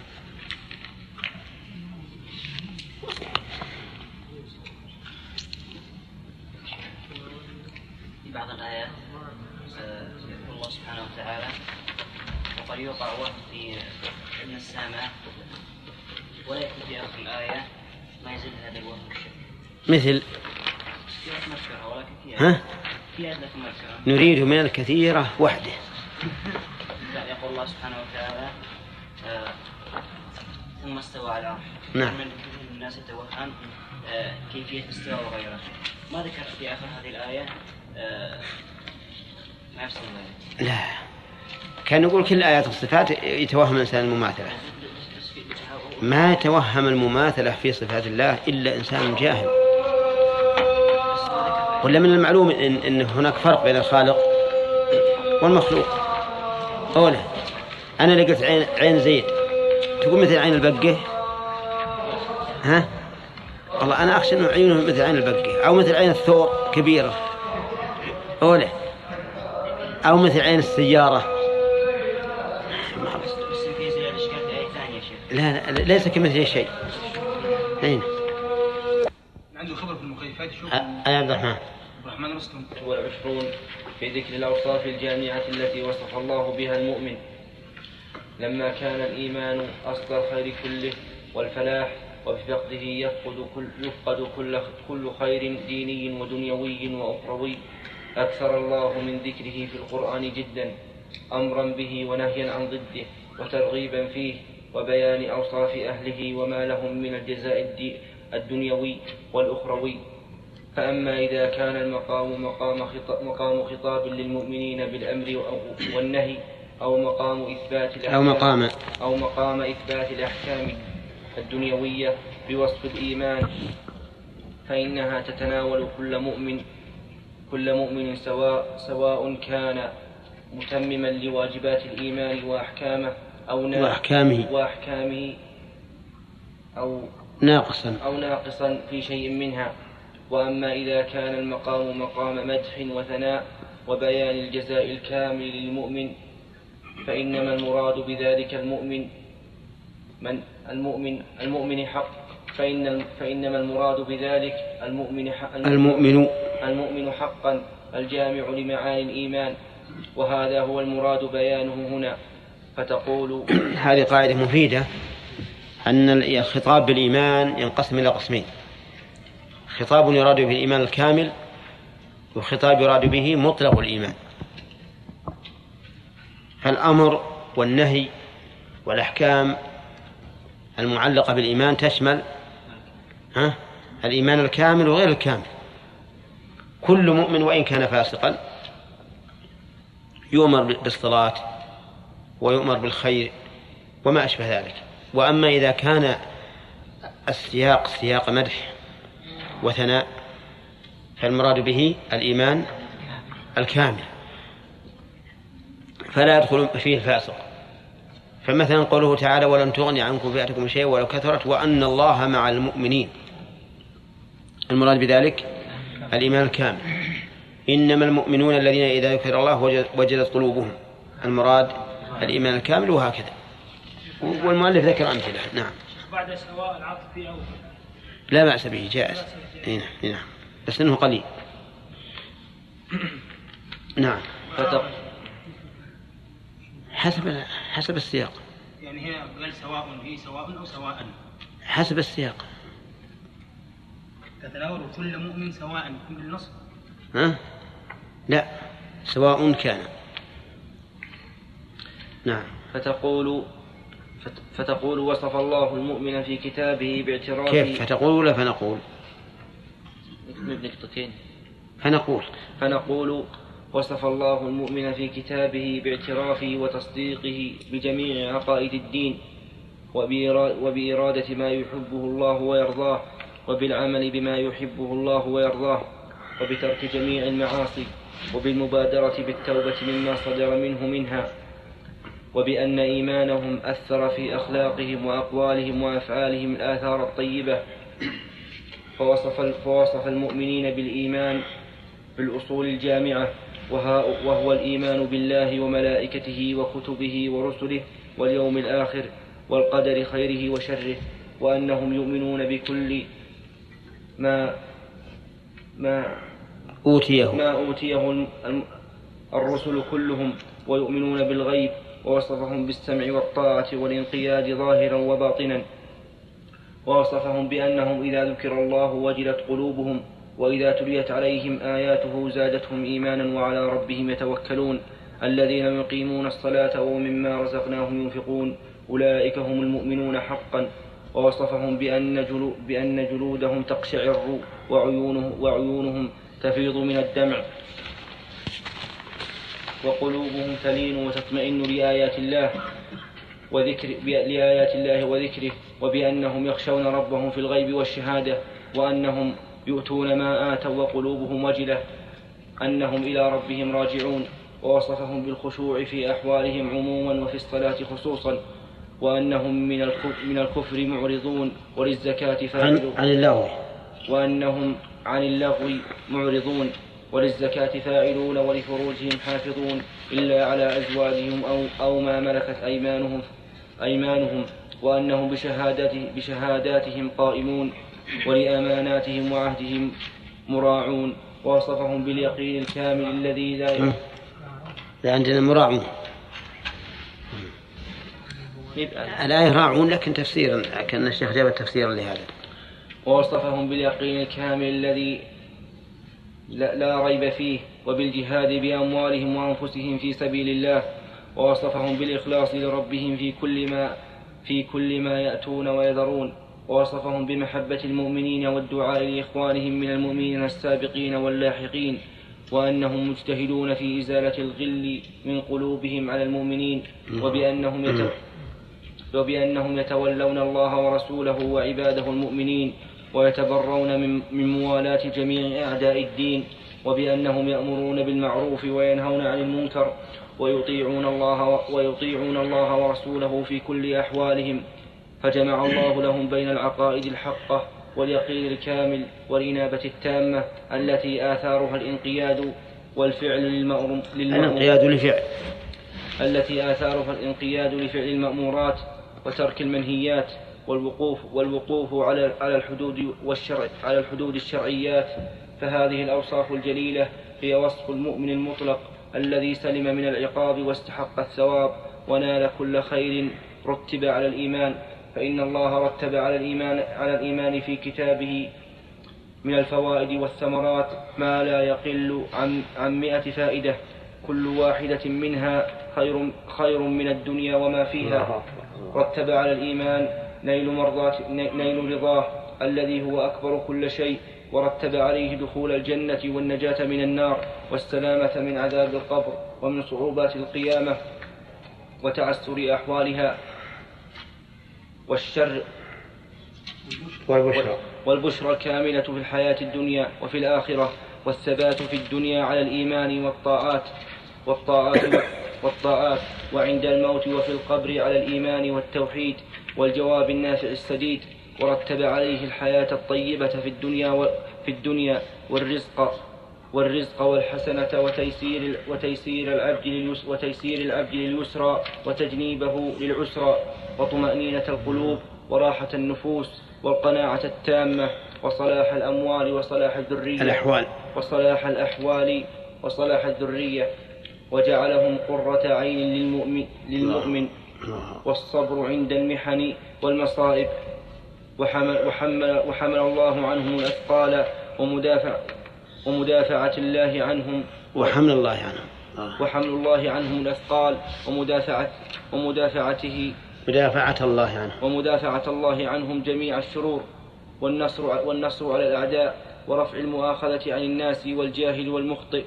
ولا في آخر الآية ما يزيد هذا الوهم مثل. آية في ها؟ آية نريد من الكثيرة وحده. يقول الله سبحانه وتعالى آه، ثم استوى على العرش. نعم. من كثير الناس يتوهم آه، كيفية استواء وغيره ما ذكر في آخر هذه الآية؟ آه، ما يفصل لا. كان نقول كل آيات الصفات يتوهم الإنسان المماثلة. ما يتوهم المماثلة في صفات الله إلا إنسان جاهل. ولا من المعلوم إن, إن هناك فرق بين الخالق والمخلوق. أولا أنا لقيت عين عين زيد. تقول مثل عين البقة؟ ها؟ والله أنا أخشى أنه عينه مثل عين البقة أو مثل عين الثور كبيرة. أولا أو مثل عين السيارة بس في زي الإشكال في آية ثانية يا شيخ لا, لا ليس كمثله شيء. أين؟ عنده خبر في المكيفات يشوف أ- أنا عبد الرحمن. عبد الرحمن رستم. والعشرون في ذكر الأوصاف الجامعة التي وصف الله بها المؤمن. لما كان الإيمان أصل الخير كله والفلاح وبفقده يفقد كل, يفقد كل, كل خير ديني ودنيوي وأخروي. أكثر الله من ذكره في القرآن جدا أمرا به ونهيا عن ضده وترغيبا فيه. وبيان أوصاف أهله وما لهم من الجزاء الدنيوي والأخروي. فأما إذا كان المقام مقام خطاب, مقام خطاب للمؤمنين بالأمر أو- والنهي أو مقام إثبات أو الأحكام مقام. أو مقام إثبات الأحكام الدنيوية بوصف الإيمان فإنها تتناول كل مؤمن كل مؤمن سواء سواء كان متمما لواجبات الإيمان وأحكامه أو نا- وأحكامه. وأحكامه. أو ناقصا. أو ناقصا في شيء منها. وأما إذا كان المقام مقام مدح وثناء وبيان الجزاء الكامل للمؤمن فإنما المراد بذلك المؤمن من المؤمن المؤمن حق. فإن فإنما المراد بذلك المؤمن حق المؤمن. المؤمن حقا الجامع لمعاني الإيمان. وهذا هو المراد بيانه هنا. فتقول هذه قاعدة مفيدة أن الخطاب بالإيمان ينقسم إلى قسمين. خطاب يراد به الإيمان الكامل وخطاب يراد به مطلق الإيمان. فالأمر والنهي والأحكام المعلقة بالإيمان تشمل ها؟ الإيمان الكامل وغير الكامل. كل مؤمن وإن كان فاسقا يؤمر بالصلاة ويؤمر بالخير وما أشبه ذلك. وأما إذا كان السياق سياق مدح وثناء فالمراد به الإيمان الكامل. فلا يدخل فيه الفاسق. فمثلا قوله تعالى ولن تغني عنكم فئتكم شيء ولو كثرت وأن الله مع المؤمنين. المراد بذلك الإيمان الكامل. إنما المؤمنون الذين إذا ذكر الله وجد- وجلت قلوبهم. المراد الإيمان الكامل وهكذا. والمؤلف ذكر أمثلة. نعم. بعد سواء العطف أول. لا بأس به جائز. إي نعم إي نعم. بس إنه قليل. نعم. فتق حسب حسب السياق. يعني هنا قال سواء هي سواء أو سواء. حسب السياق. تتناول كل مؤمن سواء يكون بالنص ها؟ لا. سواء كان. نعم. فتقول فت- فتقول وصف الله المؤمن في كتابه باعتراف كيف؟ فتقول ولا فنقول؟ نقطتين. فنقول. فنقول وصف الله المؤمن في كتابه باعترافه وتصديقه بجميع عقائد الدين وبإرا- وبإرادة ما يحبه الله ويرضاه وبالعمل بما يحبه الله ويرضاه وبترك جميع المعاصي وبالمبادرة بالتوبة مما صدر منه منها وبأن إيمانهم أثر في أخلاقهم وأقوالهم وأفعالهم الآثار الطيبة. فوصف, فوصف المؤمنين بالإيمان بالأصول الجامعة وهو الإيمان بالله وملائكته وكتبه ورسله واليوم الآخر والقدر خيره وشره وأنهم يؤمنون بكل ما ما أوتيه ما أوتيه الرسل كلهم ويؤمنون بالغيب ووصفهم بالسمع والطاعة والانقياد ظاهرا وباطنا. ووصفهم بأنهم إذا ذكر الله وجلت قلوبهم وإذا تليت عليهم آياته زادتهم إيمانا وعلى ربهم يتوكلون. الذين يقيمون الصلاة ومما رزقناهم ينفقون. أولئك هم المؤمنون حقا. ووصفهم بأن, جلو بأن جلودهم تقشعر وعيونه وعيونهم تفيض من الدمع. وقلوبهم تلين وتطمئن لآيات الله وذكر لآيات الله وذكره وبأنهم يخشون ربهم في الغيب والشهادة وأنهم يؤتون ما آتوا وقلوبهم وجلة أنهم إلى ربهم راجعون ووصفهم بالخشوع في أحوالهم عموما وفي الصلاة خصوصا وأنهم من الكفر, من الكفر معرضون وللزكاة فاعلون. عن اللغو. وأنهم عن اللغو معرضون. وللزكاة فاعلون ولفروجهم حافظون إلا على أزواجهم أو, أو ما ملكت أيمانهم أيمانهم وأنهم بشهادته بشهاداتهم قائمون ولأماناتهم وعهدهم مراعون ووصفهم باليقين الكامل الذي لا لا عندنا مراعون. الآية راعون لكن تفسيرا كان الشيخ جاب تفسيرا لهذا. ووصفهم باليقين الكامل الذي لا, لا ريب فيه وبالجهاد بأموالهم وأنفسهم في سبيل الله ووصفهم بالإخلاص لربهم في كل ما في كل ما يأتون ويذرون ووصفهم بمحبة المؤمنين والدعاء لإخوانهم من المؤمنين السابقين واللاحقين وأنهم مجتهدون في إزالة الغل من قلوبهم على المؤمنين وبأنهم يتو وبأنهم يتولون الله ورسوله وعباده المؤمنين ويتبرون من, موالاة جميع أعداء الدين وبأنهم يأمرون بالمعروف وينهون عن المنكر ويطيعون الله ويطيعون الله ورسوله في كل أحوالهم. فجمع الله لهم بين العقائد الحقة واليقين الكامل والإنابة التامة التي آثارها الانقياد والفعل للمأمور الانقياد لفعل التي آثارها الانقياد لفعل المأمورات وترك المنهيات والوقوف والوقوف على على الحدود والشرع على الحدود الشرعيات. فهذه الأوصاف الجليلة هي وصف المؤمن المطلق الذي سلم من العقاب واستحق الثواب ونال كل خير رتب على الإيمان. فإن الله رتب على الإيمان على الإيمان في كتابه من الفوائد والثمرات ما لا يقل عن عن مئة فائدة. كل واحدة منها خير خير من الدنيا وما فيها. رتب على الإيمان نيل مرضات نيل رضاه الذي هو أكبر كل شيء ورتب عليه دخول الجنة والنجاة من النار والسلامة من عذاب القبر ومن صعوبات القيامة وتعسر أحوالها والشر والبشرى. والبشرى الكاملة في الحياة الدنيا وفي الآخرة والثبات في الدنيا على الإيمان والطاعات والطاعات والطاعات وعند الموت وفي القبر على الإيمان والتوحيد والجواب النافع السديد ورتب عليه الحياة الطيبة في الدنيا في الدنيا والرزق والرزق والحسنة وتيسير وتيسير العبد وتيسير العبد لليسرى وتجنيبه للعسرى. وطمأنينة القلوب وراحة النفوس والقناعة التامة وصلاح الأموال وصلاح الذرية الأحوال. وصلاح الأحوال وصلاح الذرية. وجعلهم قرة عين للمؤمن, للمؤمن. والصبر عند المحن والمصائب. وحمل, وحمل, وحمل الله عنهم الأثقال ومدافع ومدافعة الله عنهم. وحمل الله عنهم. وحمل الله عنهم الأثقال ومدافعة ومدافعته. مدافعة الله عنهم. ومدافعة الله عنهم جميع الشرور والنصر والنصر على الأعداء ورفع المؤاخذة عن الناس والجاهل والمخطئ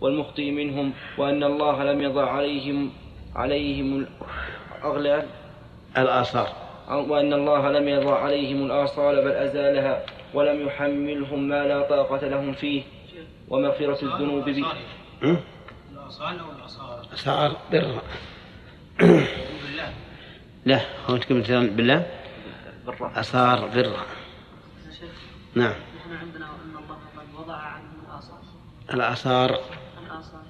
والمخطئ منهم وأن الله لم يضع عليهم عليهم الأغلال الآثار. وأن الله لم يضع عليهم الآصال بل أزالها ولم يحملهم ما لا طاقة لهم فيه. ومغفرة الذنوب به. الآصال أو؟ آثار لا هو تقول بالله؟ أثار بر نعم. نحن عندنا أن الله قد وضع عنهم الآثار. الآثار. الآثار.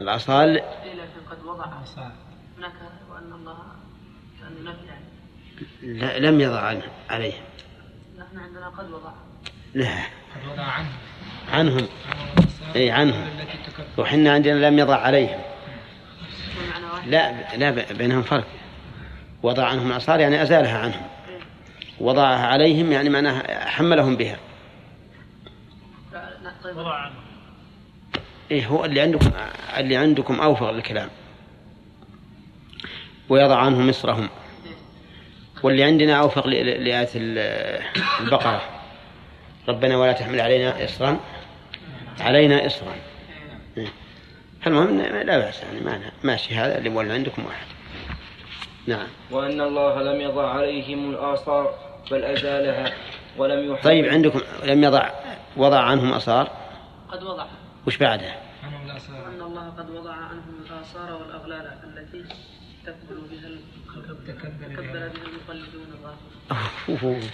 الأصال إيه لكن قد وضع هناك وأن الله كان نفي يعني لا لم يضع عنه عليهم نحن عندنا قد وضع. لا. قد وضع عنه عنهم. أي عنهم. وحنا عندنا لم يضع عليهم. لا لا بينهم فرق. وضع عنهم الأصار يعني أزالها عنهم. وضعها عليهم يعني معناها حملهم بها. وضع عنه إيه هو اللي عندكم اللي عندكم أوفق الكلام ويضع عنهم مصرهم. واللي عندنا أوفق ل- ل- لآية ال- البقرة. ربنا ولا تحمل علينا إصرا. علينا إصرا. إيه. فالمهم لا بأس يعني ما ماشي هذا اللي ولا عندكم واحد. نعم. وأن الله لم يضع عليهم الآثار بل أزالها ولم يحمل. طيب عندكم لم يضع وضع عنهم أصار قد وضع. وش بعدها أن الله قد وضع عنهم الآثار والأغلال التي تكبر بها تكبر بها. المقلدون الغافلين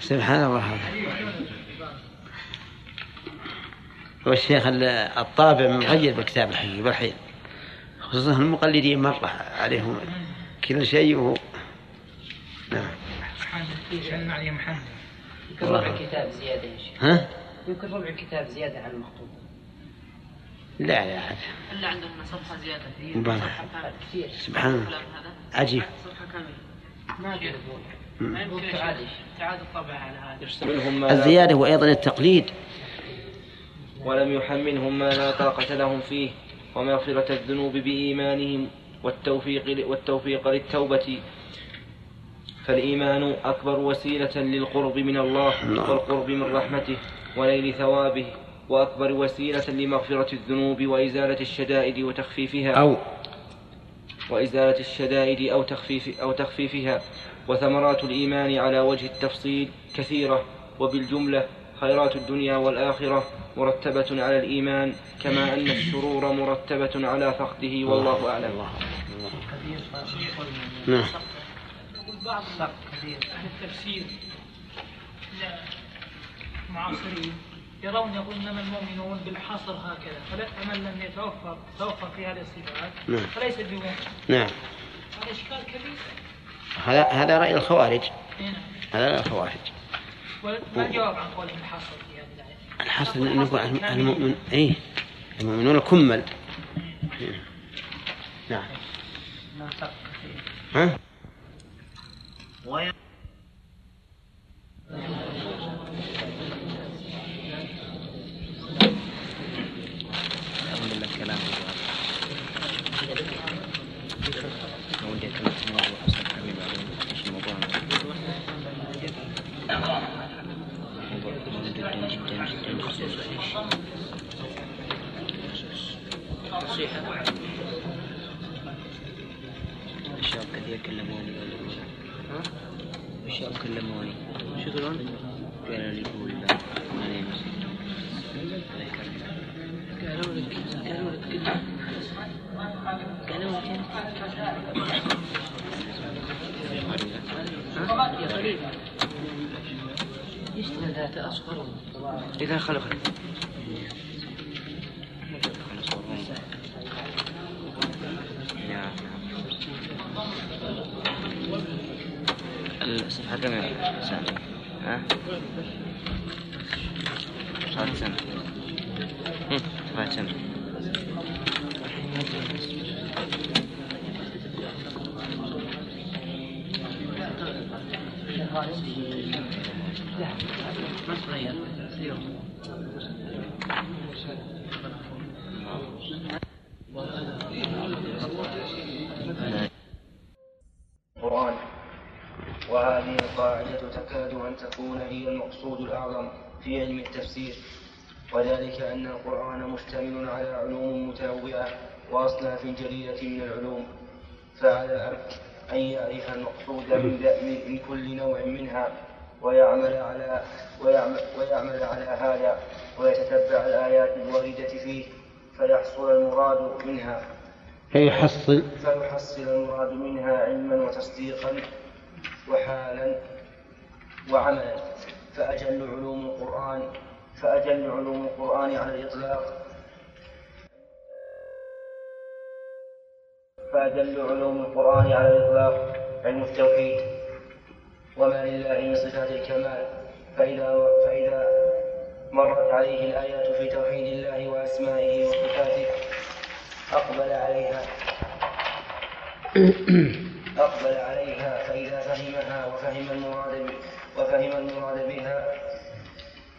سبحان الله. والشيخ ال- الطابع مغير بالكتاب الحقيقي بالحين خصوصا المقلدين مرة عليهم كل شيء وهو نعم. يمكن ربع الكتاب زيادة يا شيخ. ها؟ يمكن ربع الكتاب زيادة عن المخطوط لا لا إلا عندنا صفحة زيادة فيه مبارك. صفحة كاملة. كثير. سبحان الله. هذا. عجيب. صفحة كاملة. ما. ما يمكن تعاد تعاد الطبع على هذا. الزيادة وأيضا التقليد. ولم يحملهم ما لا طاقة لهم فيه ومغفرة الذنوب بإيمانهم والتوفيق والتوفيق للتوبة. فالإيمان أكبر وسيلة للقرب من الله نعم. والقرب من رحمته ونيل ثوابه. وأكبر وسيلة لمغفرة الذنوب وإزالة الشدائد وتخفيفها. أو وإزالة الشدائد أو تخفيف أو تخفيفها. وثمرات الإيمان على وجه التفصيل كثيرة. وبالجملة خيرات الدنيا والآخرة مرتبة على الإيمان كما أن الشرور مرتبة على فقده والله أعلم. نعم. بعض التفسير. المعاصرين يرون يقول إنما المؤمنون بالحصر هكذا فمن لم يتوفر توفر في هذه الصفات نعم. فليس بمؤمن نعم. هذا إشكال كبير. هذا هذا رأي الخوارج. هنا هذا رأي الخوارج. ما الجواب عن قولهم الحصر في هذه؟ الحصر أن يقول المؤمن إيه. المؤمنون الكمل نعم. ها؟ فعلى العبد أن يعرف المقصود من, من, من كل نوع منها ويعمل على ويعمل, ويعمل على هذا ويتتبع الآيات الواردة فيه فيحصل المراد منها. فيحصل فيحصل المراد منها علما وتصديقا وحالا وعملا. فأجل علوم القرآن فأجل علوم القرآن على الإطلاق. فأجل علوم القرآن على الإطلاق علم التوحيد. وما لله من صفات الكمال. فإذا فإذا مرت عليه الآيات في توحيد الله وأسمائه وصفاته أقبل عليها. أقبل عليها فإذا فهمها وفهم المراد وفهم المراد بها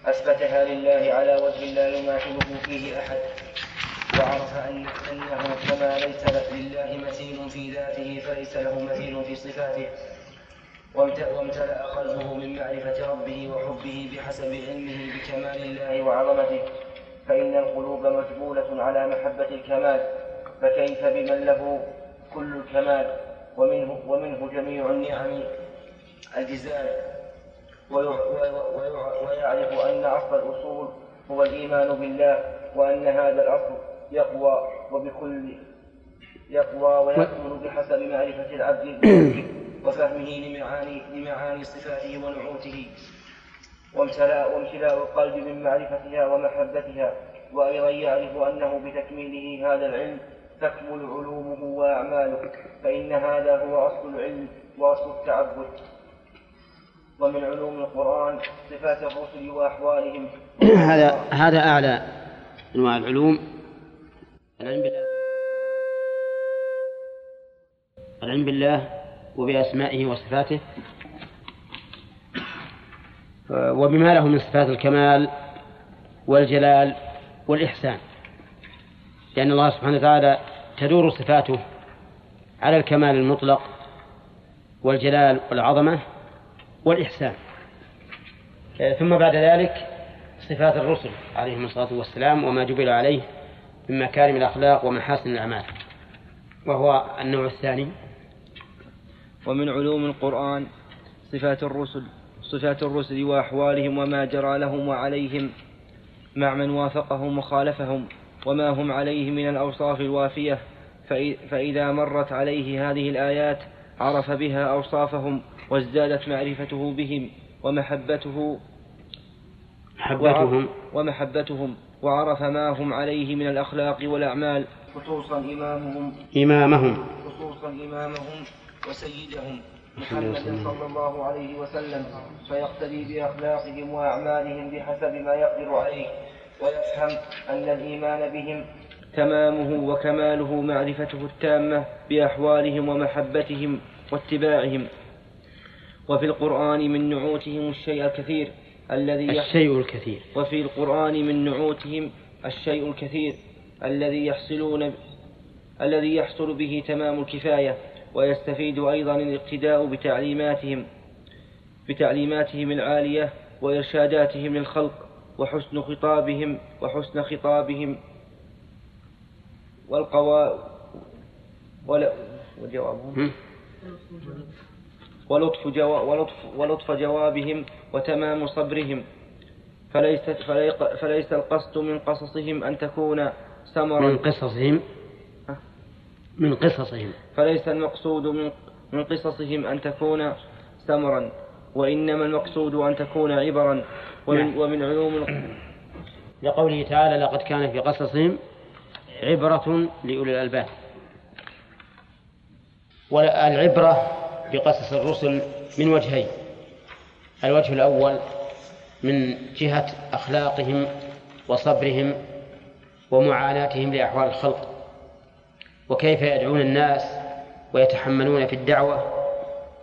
أثبتها لله على وجه لا يماثله فيه أحد. وعرف أن أنه كما ليس لله مثيل في ذاته فليس له مثيل في صفاته. وامتلأ قلبه من معرفة ربه وحبه بحسب علمه بكمال الله وعظمته. فإن القلوب مجبولة على محبة الكمال فكيف بمن له كل الكمال؟ ومنه, ومنه جميع النعم الجزال ويعرف أن أصل الأصول هو الإيمان بالله وأن هذا الأصل يقوى وبكل يقوى ويكمل بحسب معرفة العبد وفهمه لمعاني لمعاني صفاته ونعوته. وامتلاء وامتلاء القلب من معرفتها ومحبتها وأيضا يعرف أنه بتكميله هذا العلم تكمل علومه وأعماله فإن هذا هو أصل العلم وأصل التعبد. ومن علوم القرآن صفات الرسل وأحوالهم. هذا هذا أعلى أنواع العلوم. العلم بالله. العلم بالله وبأسمائه وصفاته. وبما له من صفات الكمال والجلال والإحسان. لأن الله سبحانه وتعالى تدور صفاته على الكمال المطلق والجلال والعظمة والإحسان. ثم بعد ذلك صفات الرسل عليهم الصلاة والسلام وما جبل عليه من مكارم الأخلاق ومحاسن الأعمال وهو النوع الثاني. ومن علوم القرآن صفات الرسل صفات الرسل وأحوالهم وما جرى لهم وعليهم مع من وافقهم وخالفهم وما هم عليه من الأوصاف الوافية فإذا مرت عليه هذه الآيات عرف بها أوصافهم وازدادت معرفته بهم ومحبته محبتهم. ومحبتهم. وعرف ما هم عليه من الأخلاق والأعمال. خصوصا إمامهم. إمامهم. خصوصا إمامهم وسيدهم محمد صلى الله عليه وسلم. فيقتدي بأخلاقهم وأعمالهم بحسب ما يقدر عليه ويفهم أن الإيمان بهم تمامه وكماله معرفته التامة بأحوالهم ومحبتهم واتباعهم. وفي القرآن من نعوتهم الشيء الكثير. الذي الشيء الكثير. وفي القرآن من نعوتهم الشيء الكثير الذي يحصلون الذي يحصل به تمام الكفاية ويستفيد أيضا الاقتداء بتعليماتهم بتعليماتهم العالية وإرشاداتهم للخلق وحسن خطابهم وحسن خطابهم والقوا ولا وجوابهم ولطف, جوا ولطف, ولطف جوابهم وتمام صبرهم. فليس, فليس القصد من قصصهم أن تكون سمرا من قصصهم؟ من قصصهم. فليس المقصود من من قصصهم أن تكون سمرا وإنما المقصود أن تكون عبرا. ومن, نعم. ومن علوم لقوله تعالى لقد كان في قصصهم عبرة لأولي الألباب. والعبرة بقصص الرسل من وجهين. الوجه الأول من جهة أخلاقهم وصبرهم ومعاناتهم لأحوال الخلق. وكيف يدعون الناس ويتحملون في الدعوة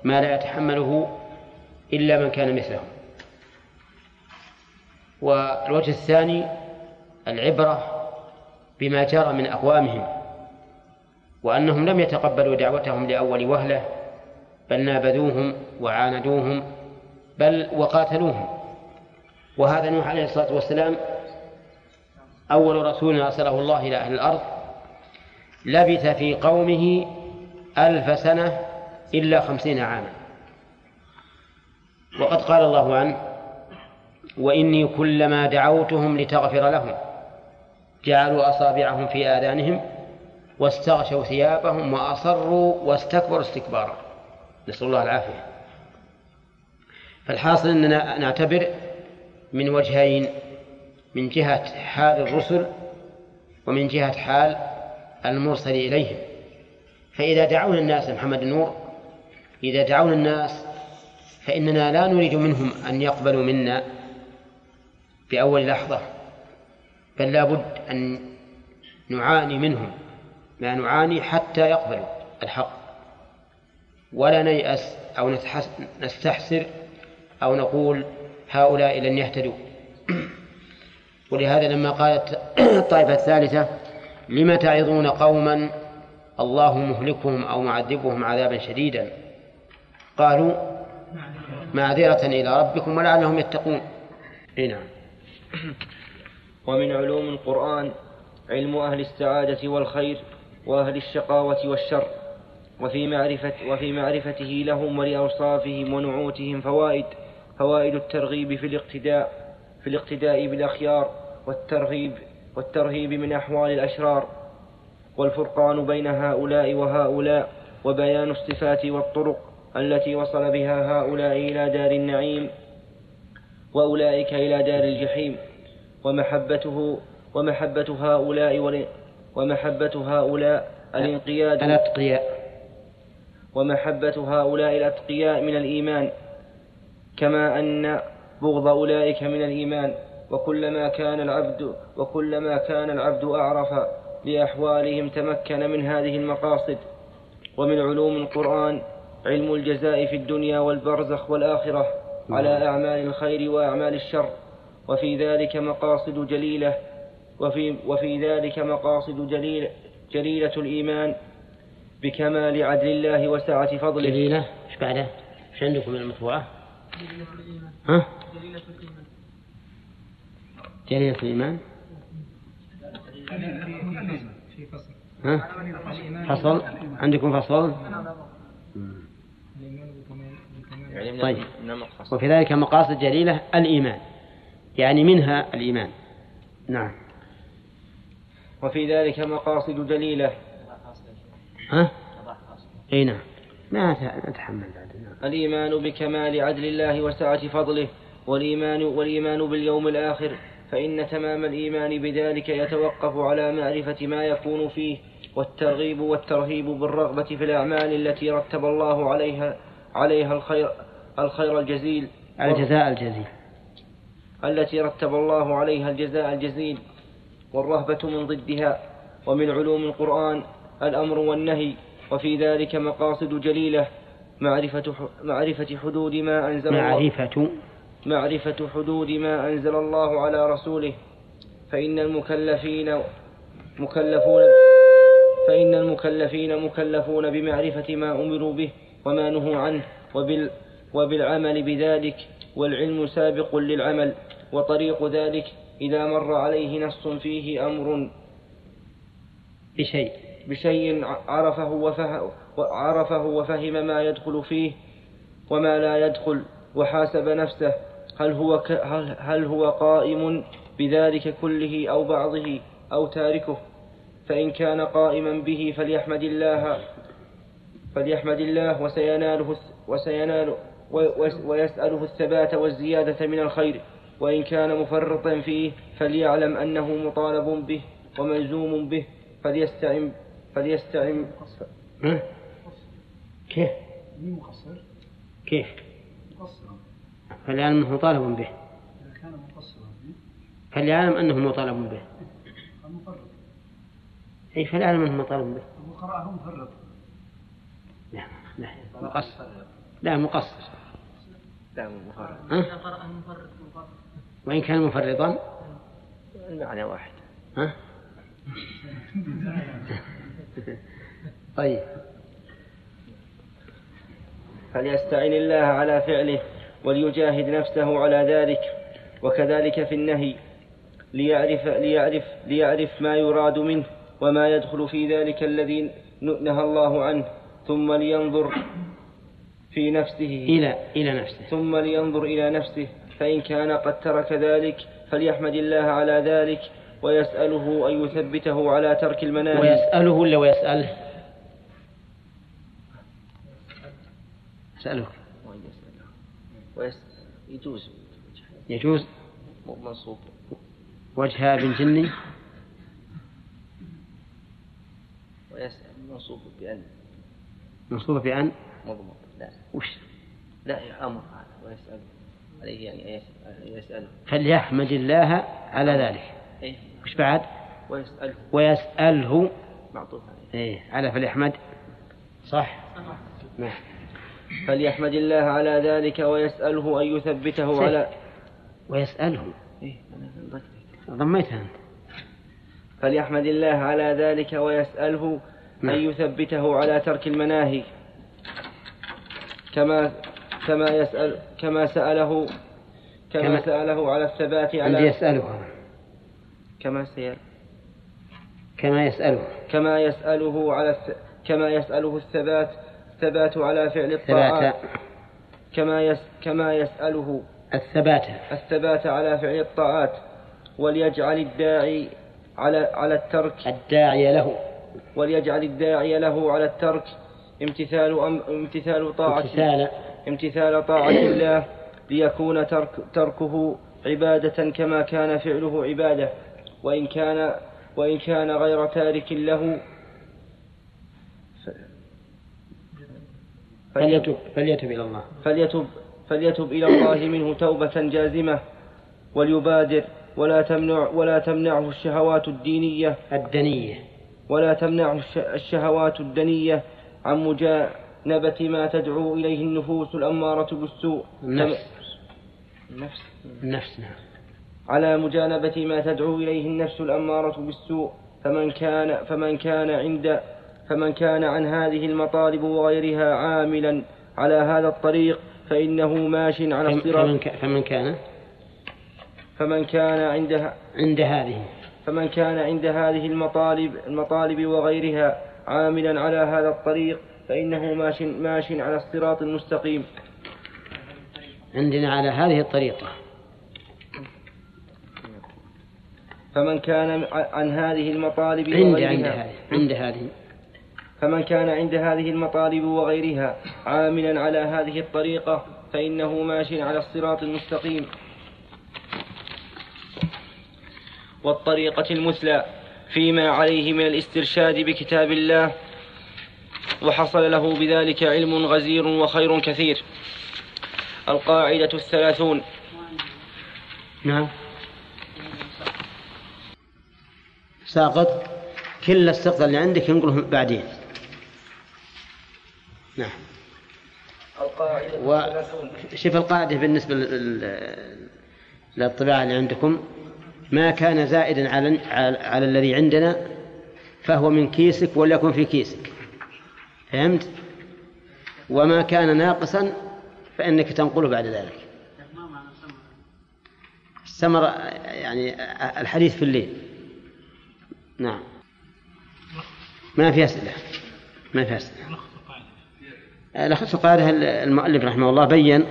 ما لا يتحمله إلا من كان مثلهم. والوجه الثاني العبرة بما جرى من أقوامهم وأنهم لم يتقبلوا دعوتهم لأول وهلة بل نابذوهم وعاندوهم بل وقاتلوهم. وهذا نوح عليه الصلاة والسلام أول رسول أرسله الله إلى أهل الأرض. لبث في قومه ألف سنة إلا خمسين عاما. وقد قال الله عنه وإني كلما دعوتهم لتغفر لهم جعلوا أصابعهم في آذانهم واستغشوا ثيابهم وأصروا واستكبروا استكبارا. نسأل الله العافية. فالحاصل أننا نعتبر من وجهين من جهة حال الرسل ومن جهة حال المرسل إليهم. فإذا دعونا الناس محمد النور إذا دعونا الناس فإننا لا نريد منهم أن يقبلوا منا في أول لحظة بل لا بد أن نعاني منهم ما نعاني حتى يقبلوا الحق. ولا نيأس أو نستحسر أو نقول هؤلاء لن يهتدوا. ولهذا لما قالت الطائفة الثالثة لم تعظون قوما الله مهلكهم أو معذبهم عذابا شديدا؟ قالوا معذرة إلى ربكم ولعلهم يتقون. إي نعم. ومن علوم القرآن علم أهل السعادة والخير وأهل الشقاوة والشر. وفي معرفة وفي معرفته لهم ولأوصافهم ونعوتهم فوائد فوائد الترغيب في الاقتداء في الاقتداء بالأخيار والترغيب والترهيب من أحوال الأشرار والفرقان بين هؤلاء وهؤلاء وبيان الصفات والطرق التي وصل بها هؤلاء إلى دار النعيم وأولئك إلى دار الجحيم ومحبته ومحبة هؤلاء ومحبة هؤلاء الانقياد الأتقياء. ومحبة هؤلاء الأتقياء من الإيمان كما أن بغض أولئك من الإيمان وكلما كان العبد وكلما كان العبد أعرف لأحوالهم تمكن من هذه المقاصد. ومن علوم القرآن علم الجزاء في الدنيا والبرزخ والآخرة على أعمال الخير وأعمال الشر. وفي ذلك مقاصد جليلة وفي, وفي ذلك مقاصد جليل جليلة الإيمان. بكمال عدل الله وسعة فضله. جليلة إيش بعده؟ إيش عندكم من المطبوعة؟ جليلة الإيمان ها؟ جليلة الإيمان جليلة الإيمان. ها؟ فصل؟ عندكم فصل؟ طيب. وفي ذلك مقاصد جليلة الإيمان. يعني منها الإيمان. نعم. وفي ذلك مقاصد جليلة ها؟ إي نعم ما نتحمل نعم. الإيمان بكمال عدل الله وسعة فضله والإيمان والإيمان باليوم الآخر فإن تمام الإيمان بذلك يتوقف على معرفة ما يكون فيه والترغيب والترهيب بالرغبة في الأعمال التي رتب الله عليها عليها الخير الخير الجزيل الجزاء الجزيل التي رتب الله عليها الجزاء الجزيل والرهبة من ضدها ومن علوم القرآن الأمر والنهي وفي ذلك مقاصد جليلة معرفة معرفة حدود ما أنزل معرفة. الله معرفة حدود ما أنزل الله على رسوله. فإن المكلفين مكلفون فإن المكلفين مكلفون بمعرفة ما أمروا به وما نهوا عنه وبال وبالعمل بذلك والعلم سابق للعمل وطريق ذلك إذا مر عليه نص فيه أمر. بشيء. بشيء عرفه وفهم, عرفه وفهم ما يدخل فيه وما لا يدخل وحاسب نفسه. هل هو هل, هو قائم بذلك كله أو بعضه أو تاركه؟ فإن كان قائما به فليحمد الله. فليحمد الله وسيناله وسينال ويسأله الثبات والزيادة من الخير. وإن كان مفرطا فيه فليعلم أنه مطالب به وملزوم به فليستعن فليستعن كيف؟ مقصر. كيف؟ مقصرا. فليعلم أنه مطالب به. إذا كان مقصرا. فليعلم أنه مطالب به. مفرط أي فليعلم أنه مطالب به. قرأه مفرط. لا لا مقصر. لا مقصر. لا مفرط. قرأه مفرط. وإن كان مفرطا؟ المعنى واحد. ها؟ طيب. فليستعن الله على فعله وليجاهد نفسه على ذلك وكذلك في النهي ليعرف ليعرف ليعرف ما يراد منه وما يدخل في ذلك الذي نهى الله عنه ثم لينظر في نفسه إلى إلى نفسه. ثم لينظر إلى نفسه فإن كان قد ترك ذلك فليحمد الله على ذلك ويسأله أن يثبته على ترك المناهي. ويسأله ولا ويسأله؟ يسأله يجوز. يجوز؟ منصوب. وجه ابن جني؟ ويسأل منصوب بأن. منصوب بأن؟ مضمون. لا. وش؟ لا أمر ويسأل. عليه يعني يسأله. فليحمد الله على ذلك. إيه؟ وش بعد؟ ويسأله. ويسأله. معطوف عليه. إيه على فليحمد صح. نعم. فليحمد الله على ذلك ويسأله أن يثبته سيف. على ويسأله. إيه أنا. ضميتها أنت. فليحمد الله على ذلك ويسأله أن نعم. يثبته على ترك المناهي. كما كما يسأل كما سأله كما, كما- سأله على الثبات على يسأله. كما سيل كما يسأله. كما يسأله على الث... كما يسأله الثبات الثبات على فعل الطاعات. كما يس... كما يسأله الثبات. الثبات على فعل الطاعات. وليجعل الداعي على على الترك. الداعي له. وليجعل الداعي له على الترك. امتثال أم امتثال طاعة. امتثال. امتثال طاعة الله. ليكون ترك تركه عبادة كما كان فعله عبادة. وإن كان وإن كان غير تارك له فليتب فليتب إلى الله. فليتب فليتب إلى الله منه توبة جازمة وليبادر ولا تمنع ولا تمنعه الشهوات الدينية. الدنية. ولا تمنعه الش- الشهوات الدنية عن مجانبة ما تدعو إليه النفوس الأمارة بالسوء. النفس النفس النفس نعم. على مجانبة ما تدعو إليه النفس الأمارة بالسوء فمن كان فمن كان عند فمن كان عن هذه المطالب وغيرها عاملا على هذا الطريق فإنه ماش على الصراط فمن, فمن كان؟ فمن كان عند عند هذه. فمن كان عند هذه المطالب المطالب وغيرها عاملا على هذا الطريق فإنه ماش ماش على الصراط المستقيم عندنا على هذه الطريقة. فمن كان عن هذه المطالب عند عند هذه عند هذه. فمن كان عند هذه المطالب وغيرها عاملا على هذه الطريقة فإنه ماش على الصراط المستقيم. والطريقة المثلى فيما عليه من الاسترشاد بكتاب الله وحصل له بذلك علم غزير وخير كثير. القاعدة الثلاثون. نعم. ساقط كل السقط اللي عندك ينقله بعدين. نعم. القاعدة و- شوف القاعدة بالنسبة لل- للطباعة اللي عندكم. ما كان زائدا على على, على الذي عندنا فهو من كيسك وليكن في كيسك. فهمت؟ وما كان ناقصا فإنك تنقله بعد ذلك. السمر يعني الحديث في الليل. نعم. ما في أسئلة. ما في أسئلة. لخص قاعدة المؤلف رحمه الله بين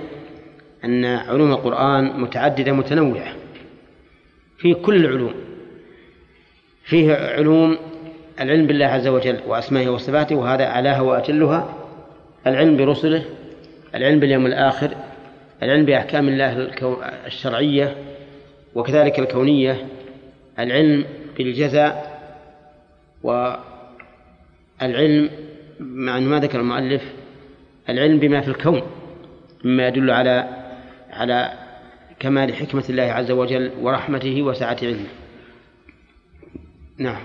أن علوم القرآن متعددة متنوعة؟ في كل العلوم. فيه علوم العلم بالله عز وجل وأسمائه وصفاته وهذا أعلاها وأجلها العلم برسله العلم باليوم الآخر العلم بأحكام الله الشرعية وكذلك الكونية العلم بالجزاء والعلم مع أن ما ذكر المؤلف العلم بما في الكون مما يدل على على كمال حكمة الله عز وجل ورحمته وسعة علمه. نعم.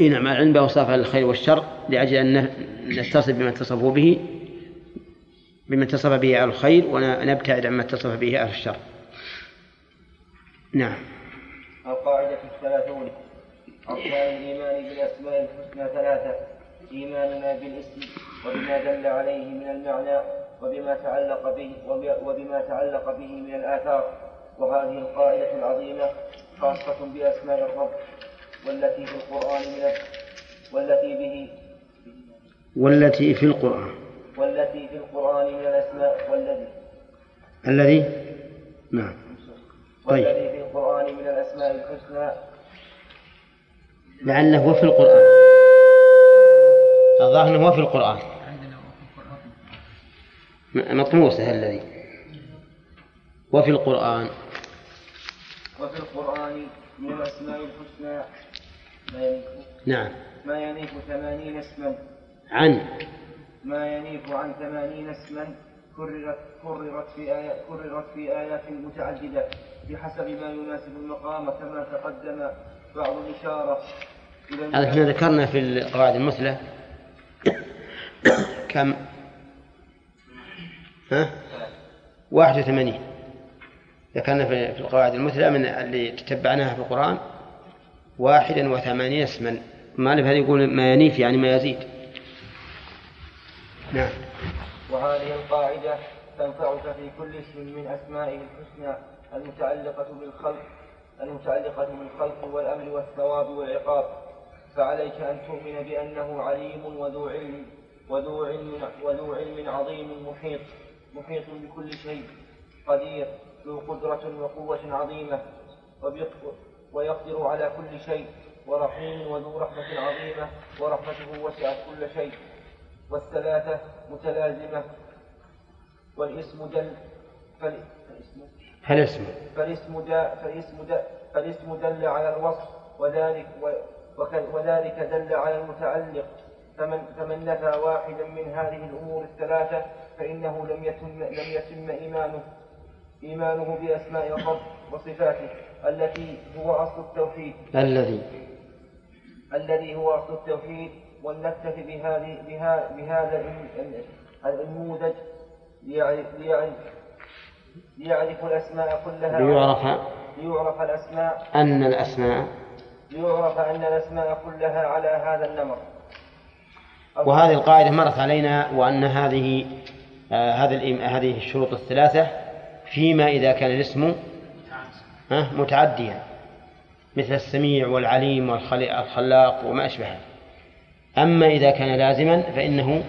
إيه نعم العلم بأوصاف الخير والشر لأجل أن نتصف بما اتصفوا به بما اتصف به أهل الخير ونبتعد عما اتصف به أهل الشر. نعم. القاعدة الثلاثون. أركان الإيمان بالأسماء الحسنى ثلاثة إيماننا بالاسم وبما دل عليه من المعنى وبما تعلق به وب- وبما تعلق به من الآثار. وهذه القاعدة العظيمة خاصة بأسماء الرب والتي في القرآن من ال- والتي به والتي في القرآن. والتي في القرآن من الأسماء والذي. الذي؟ نعم. طيب. والذي في القرآن من الأسماء الحسنى لعله هو في القرآن. الظاهر أنه هو في القرآن. مطموسة الذي. وفي القرآن. وفي القرآن من الأسماء الحسنى. ما ينيف نعم. ما ينيف ثمانين اسما. عن. ما ينيف عن ثمانين اسما كررت كررت في آيات كررت في آيات متعددة بحسب ما يناسب المقام كما تقدم بعض الإشارة هذا إحنا ذكرنا في القواعد المثلى. كم؟ ها؟ 81 ذكرنا في القواعد المثلى من اللي تتبعناها في القرآن. واحدا وثمانين اسما. مالك هذا يقول ما ينيف يعني ما يزيد. نعم. وهذه القاعدة تنفعك في كل اسم من أسمائه الحسنى المتعلقة بالخلق. المتعلقة بالخلق والأمر والثواب والعقاب فعليك أن تؤمن بأنه عليم وذو علم وذو علم وذو علم عظيم محيط محيط بكل شيء قدير ذو قدرة وقوة عظيمة ويقدر على كل شيء ورحيم وذو رحمة عظيمة ورحمته وسعت كل شيء والثلاثة متلازمة والاسم دل فالاسم فالاسم فالاسم دا فالاسم دا فالاسم دل على الوصف وذلك وذلك دل على المتعلق. فمن فمن نفى واحدا من هذه الأمور الثلاثة فإنه لم يتم لم يتم إيمانه. إيمانه بأسماء الرب وصفاته التي هو أصل التوحيد. الذي. الذي هو أصل التوحيد ولنكتفي بهذه بها بهذا النموذج ليعرف, ليعرف, الأسماء كلها. ليعرف ليعرف الأسماء. أن الأسماء. ليعرف أن الأسماء كلها على هذا النمط. وهذه القاعدة مرت علينا وأن هذه آه هذه هذه الشروط الثلاثة فيما إذا كان الاسم متعديا. مثل السميع والعليم والخلاق وما أشبهه. أما إذا كان لازما فإنه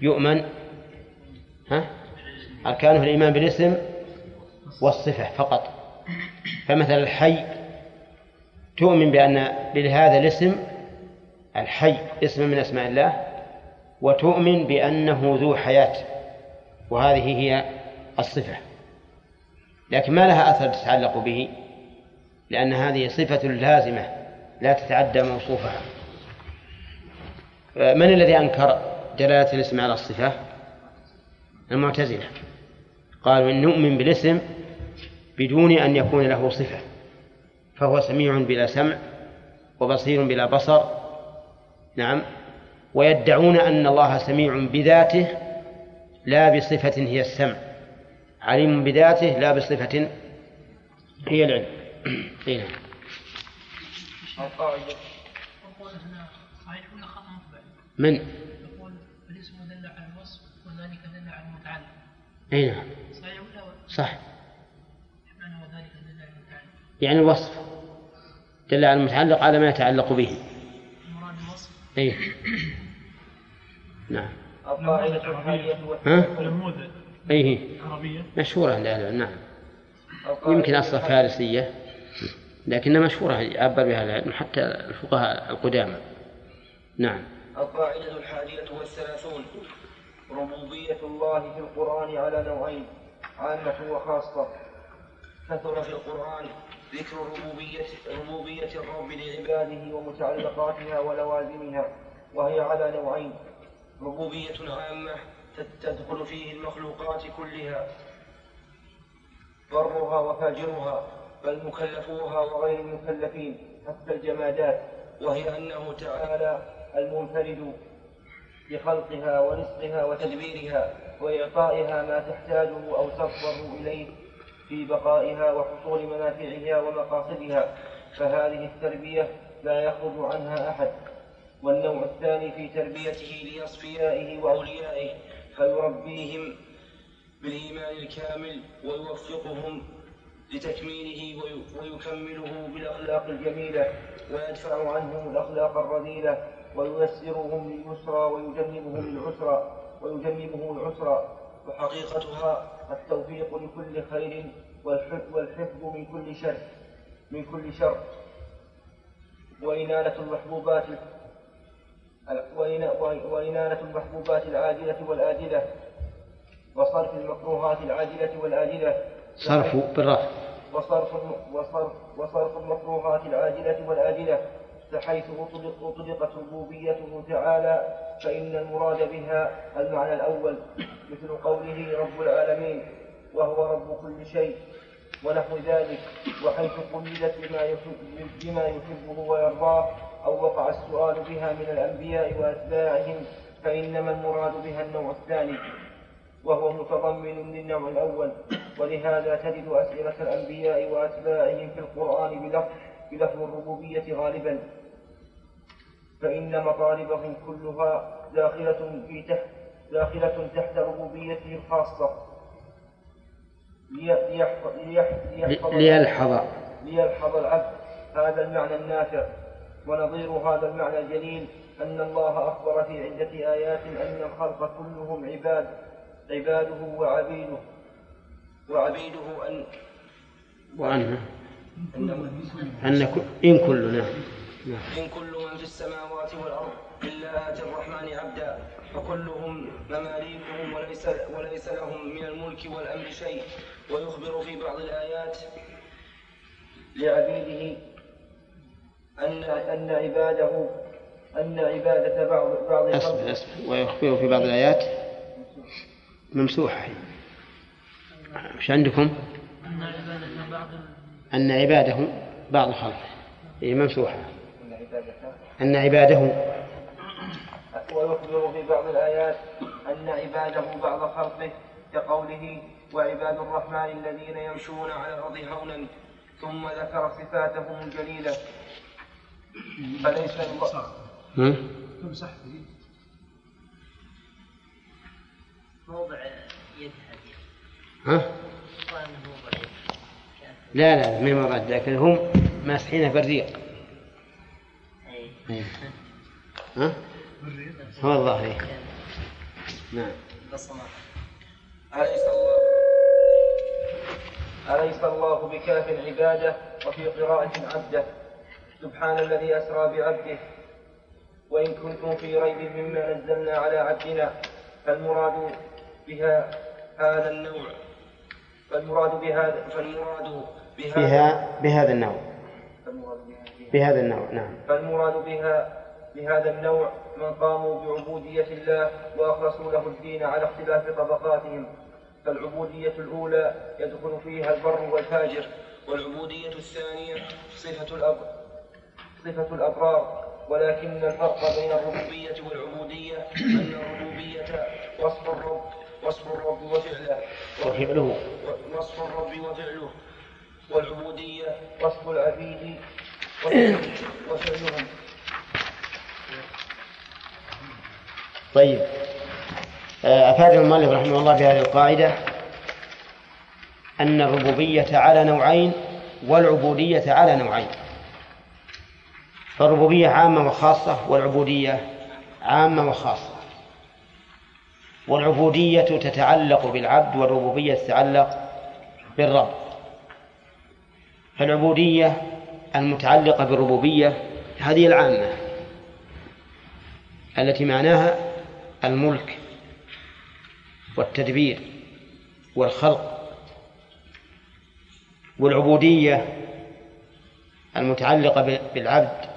يؤمن ها أركانه الإيمان بالاسم والصفة فقط. فمثل الحي تؤمن بأن بهذا الاسم الحي اسم من أسماء الله وتؤمن بأنه ذو حياة وهذه هي الصفة. لكن ما لها أثر تتعلق به؟ لأن هذه صفة لازمة لا تتعدى موصوفها. من الذي أنكر دلالة الاسم على الصفة؟ المعتزلة. قالوا إن نؤمن بالاسم بدون أن يكون له صفة فهو سميع بلا سمع وبصير بلا بصر نعم ويدعون أن الله سميع بذاته لا بصفة هي السمع عليم بذاته لا بصفة هي العلم إيه نعم من؟ يقول الاسم دل على الوصف وذلك دل على المتعلق. اي نعم. صح. يعني الوصف دل على المتعلق على ما يتعلق به. اي. نعم. ها؟ عربية. مشهورة عند أهل نعم. يمكن أصلها فارسية لكنها مشهورة يعبر بها العلم حتى الفقهاء القدامى. نعم. القاعدة الحادية والثلاثون ربوبية الله في القرآن على نوعين عامة وخاصة كثر في القرآن ذكر ربوبية ربوبية الرب لعباده ومتعلقاتها ولوازمها وهي على نوعين. ربوبية عامة تدخل فيه المخلوقات كلها. برها وفاجرها بل مكلفوها وغير المكلفين حتى الجمادات. وهي أنه تعالى المنفرد بخلقها ورزقها وتدبيرها وإعطائها ما تحتاجه أو تضطر إليه في بقائها وحصول منافعها ومقاصدها فهذه التربية لا يخرج عنها أحد. والنوع الثاني في تربيته لأصفيائه وأوليائه فيربيهم بالإيمان الكامل ويوفقهم لتكميله ويكمله بالأخلاق الجميلة ويدفع عنهم الأخلاق الرذيلة وييسرهم لليسرى ويجنبهم للعسرى ويجنبهم العسرى. وحقيقتها التوفيق لكل خير والحفظ من كل شر من كل شر. وإنالة المحبوبات وإنالة المحبوبات العاجلة والآجلة. وصرف المكروهات العاجلة والآجلة. صرف بالرفع وصرف وصرف وصرف المكروهات العاجلة والآجلة. فحيث أطلق أطلقت ربوبيته تعالى فإن المراد بها المعنى الأول مثل قوله رب العالمين وهو رب كل شيء ونحو ذلك. وحيث قلدت بما يحب بما يحبه ويرضاه أو وقع السؤال بها من الأنبياء وأتباعهم فإنما المراد بها النوع الثاني وهو متضمن للنوع الأول. ولهذا تجد أسئلة الأنبياء وأتباعهم في القرآن بلفظ بلفظ الربوبية غالبا. فإن مطالبهم كلها داخلة في تحت داخلة تحت ربوبيته الخاصة. لي- ليحفظ ليحفظ ليلحظ. ليلحظ العبد هذا المعنى النافع. ونظير هذا المعنى الجليل أن الله أخبر في عدة آيات أن الخلق كلهم عباد عباده وعبيده. وعبيده أن وأنه أن كل- إن كل نعم. إن كل من في السماوات والأرض إلا آتي الرحمن عبدا فكلهم مماليكهم وليس وليس لهم من الملك والأمر شيء. ويخبر في بعض الآيات لعبيده أن أن عباده أن عبادة بعض بعض خلقه أصبر ويخبر في بعض الآيات ممسوحة. مش عندكم؟ أن عبادة بعض أن عبادة بعض خلقه هي ممسوحة. أن عباده ويخبر في بعض الآيات أن عباده بعض خلقه كقوله وعباد الرحمن الذين يمشون على الأرض هونا ثم ذكر صفاتهم الجليلة فليس الله ها؟ موضع يد هذه ها؟ موضع لا لا ما مراد لكن هم ماسحينه بالريق. ها؟ هو الظاهر. نعم. أليس الله أليس الله بكاف عباده وفي قراءة عبده؟ سبحان الذي أسرى بعبده. وإن كنتم في ريب مما نزلنا على عبدنا فالمراد بها هذا النوع. فالمراد بهذا فالمراد بهذا بها بهذا النوع. بهذا النوع نعم. فالمراد بها بهذا النوع من قاموا بعبودية الله وأخلصوا له الدين على اختلاف طبقاتهم. فالعبودية الأولى يدخل فيها البر والفاجر والعبودية الثانية صفة الأب صفة الأبرار. ولكن الفرق بين الربوبية والعبودية أن الربوبية وصف الرب وصف الرب وفعله. وفعله. وصف الرب وفعله. والعبودية وصف العبيد طيب. آه، أفاد المؤلف رحمه الله بهذه القاعدة أن الربوبية على نوعين والعبودية على نوعين. فالربوبية عامة وخاصة والعبودية عامة وخاصة. والعبودية تتعلق بالعبد والربوبية تتعلق بالرب. فالعبودية المتعلقة بالربوبية هذه العامة التي معناها الملك والتدبير والخلق والعبودية المتعلقة بالعبد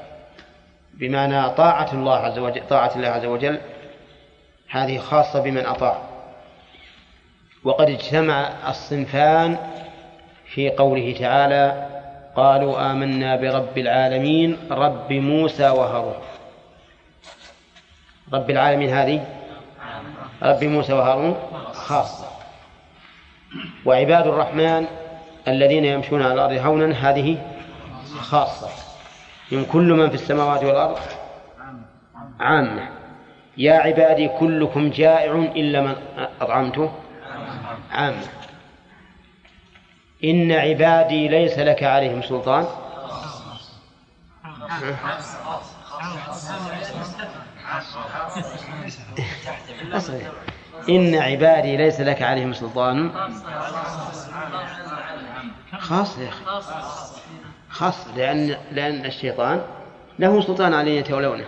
بمعنى طاعة الله عز وجل طاعة الله عز وجل هذه خاصة بمن أطاع. وقد اجتمع الصنفان في قوله تعالى قالوا آمنا برب العالمين رب موسى وهارون. رب العالمين هذه؟ رب موسى وهارون خاصة. وعباد الرحمن الذين يمشون على الأرض هونا هذه خاصة. من كل من في السماوات والأرض عامة. يا عبادي كلكم جائع إلا من أطعمته؟ عامة. إن عبادي ليس لك عليهم سلطان. إن عبادي ليس لك عليهم سلطان. خاص يا أخي. خاص لأن لأن الشيطان له سلطان على الذين يتولونه.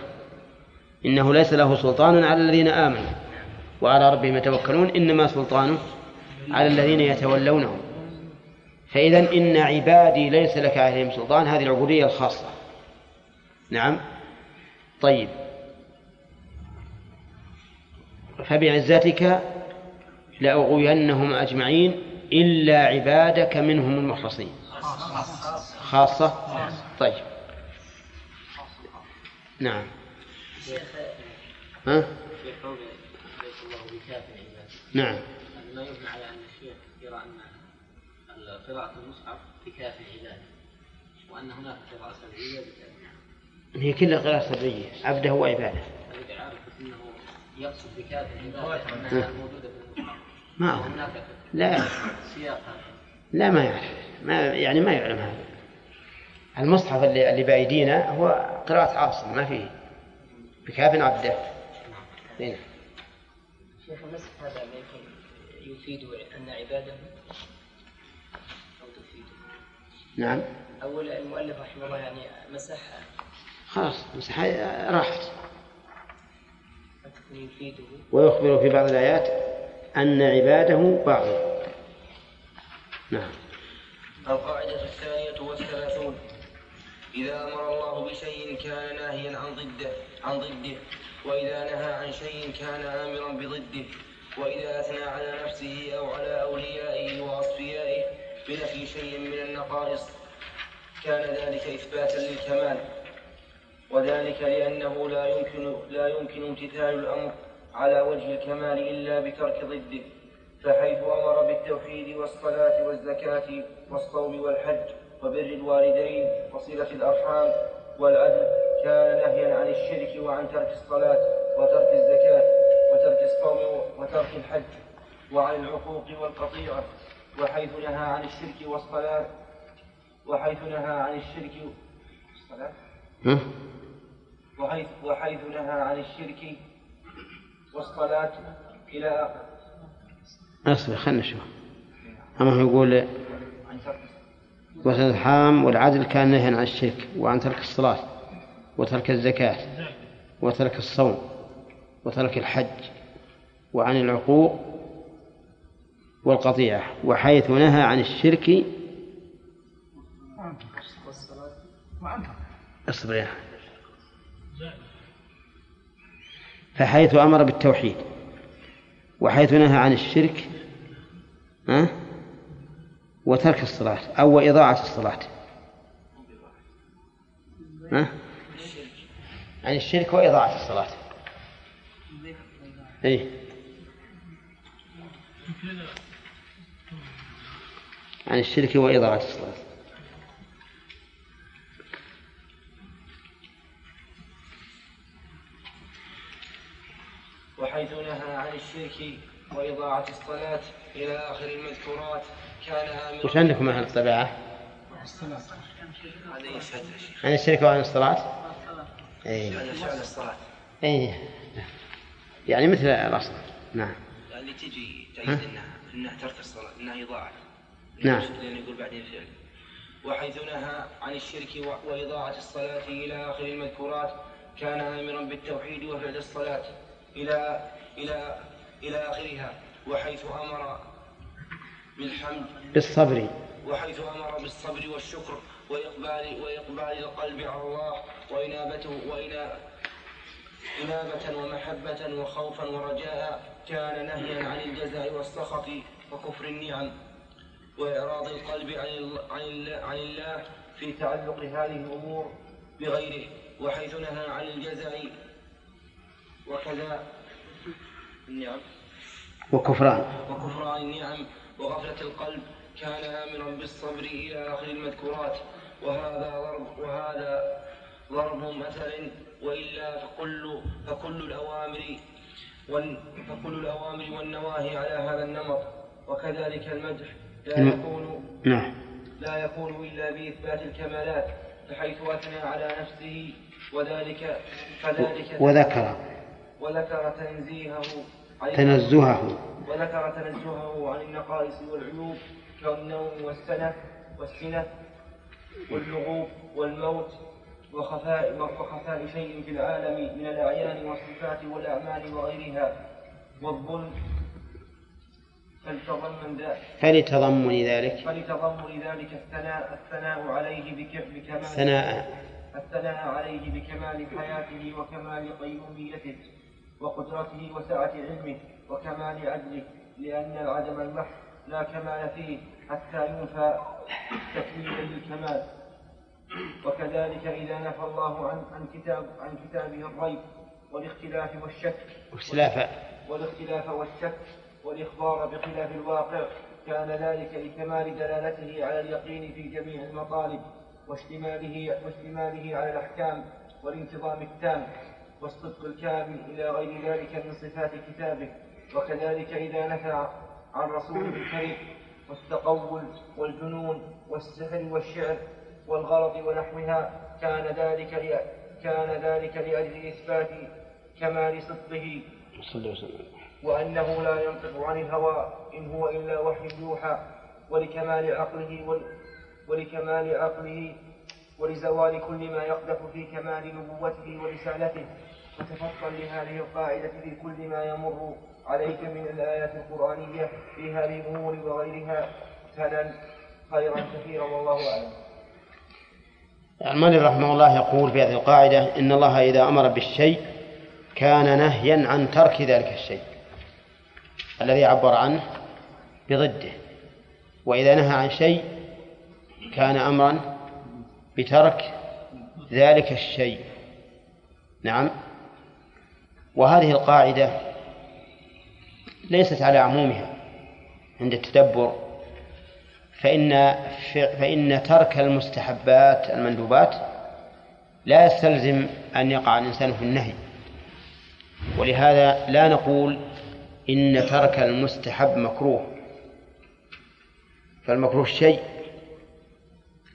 إنه ليس له سلطان على الذين آمنوا. وعلى ربهم يتوكلون إنما سلطانه على الذين يتولونه. فإذا إن عبادي ليس لك عليهم سلطان هذه العبودية الخاصة. نعم؟ طيب. فبعزتك لأغوينهم أجمعين إلا عبادك منهم المخلصين. خاصة؟ طيب. نعم. ها؟ نعم ما يبنى على ان الشيخ يرى ان قراءة المصحف بكاف عباده وأن هناك قراءة سبعية بكاف هي كلها قراءة سرية عبده وعبادة. إنه يقصد بكاف عباده انها موجودة في المصحف. ما هو. لا. سياق لا ما يعرف. ما يعني ما يعلم هذا. المصحف اللي اللي بأيدينا هو قراءة عاصم ما فيه. بكاف عبده. هنا. شيخ المسح هذا ما يكون يفيد أن عباده نعم. أول المؤلف رحمه الله يعني مسح. خلاص مسح. راحت. ويخبر في بعض الآيات أن عباده بعض نعم. القاعدة الثانية والثلاثون. إذا أمر الله بشيء كان ناهيا عن ضده عن ضده. وإذا نهى عن شيء كان آمرا بضده. وإذا أثنى على نفسه أو على أوليائه وأصفيائه بنفي شيء من النقائص. كان ذلك إثباتا للكمال. وذلك لأنه لا يمكن لا يمكن امتثال الأمر على وجه الكمال إلا بترك ضده فحيث أمر بالتوحيد والصلاة والزكاة والصوم والحج وبر الوالدين وصلة الأرحام والعدل كان نهيا عن الشرك وعن ترك الصلاة وترك الزكاة وترك الصوم وترك الحج وعن العقوق والقطيعة. وحيث نهى عن الشرك والصلاة وحيث نهى عن الشرك والصلاة؟ وحيث وحيث نهى عن الشرك والصلاة إلى آخر. اصبر خلنا نشوف. أما هو يقول وصل الحام والعدل كان نهيا عن الشرك وعن ترك الصلاة وترك الزكاة وترك الصوم وترك الحج وعن العقوق والقطيعة وحيث نهى عن الشرك. أصبر فحيث أمر بالتوحيد وحيث نهى عن الشرك ها؟ وترك الصلاة أو إضاعة الصلاة. ها؟ عن الشرك وإضاعة الصلاة. أي عن الشرك وإضاعة الصلاة. وحيث نهى عن الشرك وإضاعة الصلاة إلى آخر المذكورات كان آمرا وش عندكم أهل الطبيعة؟ عن الشرك وعن الصلاة؟ أي الصلاة. أي يعني مثل الأصل. نعم. اللي تجي ها؟ تأييد انها إنها ترك الصلاة إنها إضاعة. نعم. لأنه يقول بعدين فعل وحيث نهى عن الشرك وإضاعة الصلاة إلى آخر المذكورات كان آمرا بالتوحيد وفعل الصلاة إلى إلى إلى آخرها. وحيث أمر بالحمد. بالصبر. وحيث أمر بالصبر والشكر وإقبال وإقبال القلب على الله وإنابته وإنا إنابة ومحبة وخوفا ورجاء كان نهيا عن الجزاء والسخط وكفر النعم. وإعراض القلب عن ال- عن ال- عن الله في تعلق هذه الأمور بغيره وحيث نهى عن الجزاء وكذا. النعم. وكفران. وكفران النعم وغفلة القلب. كان آمرا بالصبر إلى آخر المذكورات. وهذا ضرب وهذا ضرب مثل وإلا فكل فكل الأوامر فكل الأوامر والنواهي على هذا النمط. وكذلك المدح. لا الم- يكون نعم. لا يكون إلا بإثبات الكمالات بحيث أثنى على نفسه وذلك فذلك وذكر. وذكر تنزيهه تنزهه. وذكر تنزهه عن النقائص والعيوب كالنوم والسنة والسنة واللغوب والموت وخفاء وخفاء شيء في العالم من الأعيان والصفات والأعمال وغيرها والظلم فلتضمن ذلك. فلتضمن ذلك. فلتضمن ذلك الثناء الثناء عليه بك- بكمال ثناء الثناء عليه بكمال حياته وكمال قيوميته وقدرته وسعة علمه وكمال عدله لأن العدم المحض لا كمال فيه حتى ينفى تكميلا للكمال. وكذلك إذا نفى الله عن عن كتاب عن كتابه الريب والاختلاف والشك. واختلاف. والاختلاف والشك. والإخبار بخلاف الواقع كان ذلك لكمال دلالته على اليقين في جميع المطالب واشتماله واشتماله على الأحكام والانتظام التام والصدق الكامل إلى غير ذلك من صفات كتابه. وكذلك إذا نفى عن رسوله الكريم والتقول والجنون والسحر والشعر والغلط ونحوها كان ذلك كان ذلك لأجل إثبات كمال صدقه. صلى الله عليه وسلم. وأنه لا ينطق عن الهوى إن هو إلا وحي يوحى ولكمال عقله ول ولكمال عقله ولزوال كل ما يقدح في كمال نبوته ورسالته. فتفطن لهذه القاعدة في كل ما يمر عليك من الآيات القرآنية في هذه الأمور وغيرها. تنل خيرا كثيرا والله أعلم. المؤلف رحمه الله يقول في هذه القاعدة إن الله إذا أمر بالشيء كان نهيا عن ترك ذلك الشيء. الذي عبر عنه بضده وإذا نهى عن شيء كان أمرا بترك ذلك الشيء. نعم. وهذه القاعدة ليست على عمومها عند التدبر فإن فإن ترك المستحبات المندوبات لا يستلزم أن يقع الإنسان في النهي. ولهذا لا نقول إن ترك المستحب مكروه. فالمكروه شيء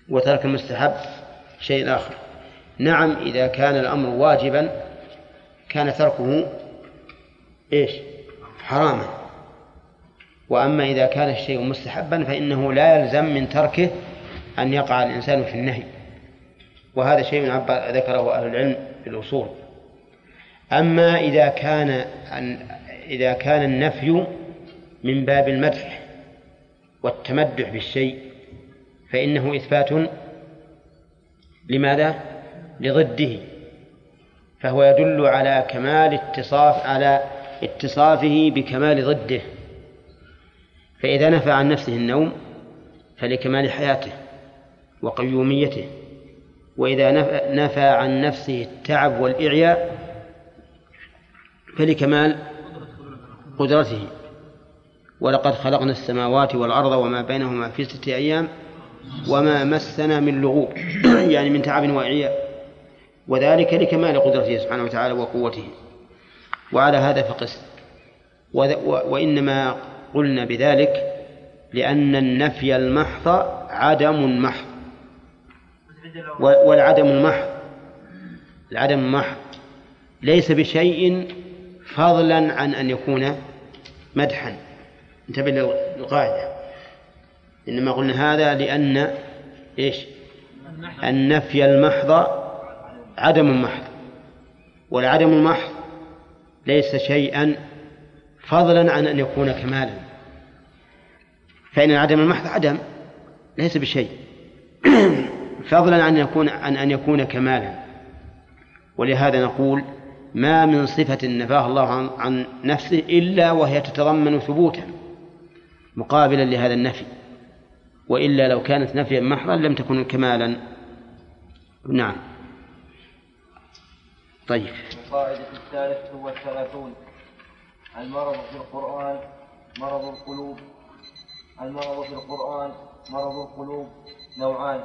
وترك المستحب شيء آخر. نعم إذا كان الأمر واجبا كان تركه إيش؟ حراما. وأما إذا كان الشيء مستحبا فإنه لا يلزم من تركه أن يقع الإنسان في النهي. وهذا شيء ذكره أهل العلم في الأصول. أما إذا كان إذا كان النفي من باب المدح والتمدح بالشيء فإنه إثبات لماذا؟ لضده فهو يدل على كمال اتصاف على اتصافه بكمال ضده فإذا نفى عن نفسه النوم فلكمال حياته وقيوميته وإذا نفى عن نفسه التعب والإعياء فلكمال قدرته. ولقد خلقنا السماوات والأرض وما بينهما في ستة أيام وما مسنا من لغوب يعني من تعب وإعياء وذلك لكمال قدرته سبحانه وتعالى وقوته. وعلى هذا فقس. وإنما قلنا بذلك لأن النفي المحض عدم محض. والعدم المحض العدم المحض ليس بشيء فضلا عن أن يكون مدحا. انتبه للقاعدة إنما قلنا هذا لأن إيش؟ النفي المحض عدم محض والعدم المحض ليس شيئا فضلا عن أن يكون كمالا. فإن العدم المحض عدم ليس بشيء. فضلا عن يكون عن أن يكون كمالا. ولهذا نقول ما من صفة نفاها الله عن, عن نفسه إلا وهي تتضمن ثبوتا مقابلا لهذا النفي. وإلا لو كانت نفيا محضا لم تكن كمالا. نعم. طيب. القاعدة الثالثة والثلاثون المرض في القرآن مرض القلوب. المرض في القرآن مرض القلوب نوعان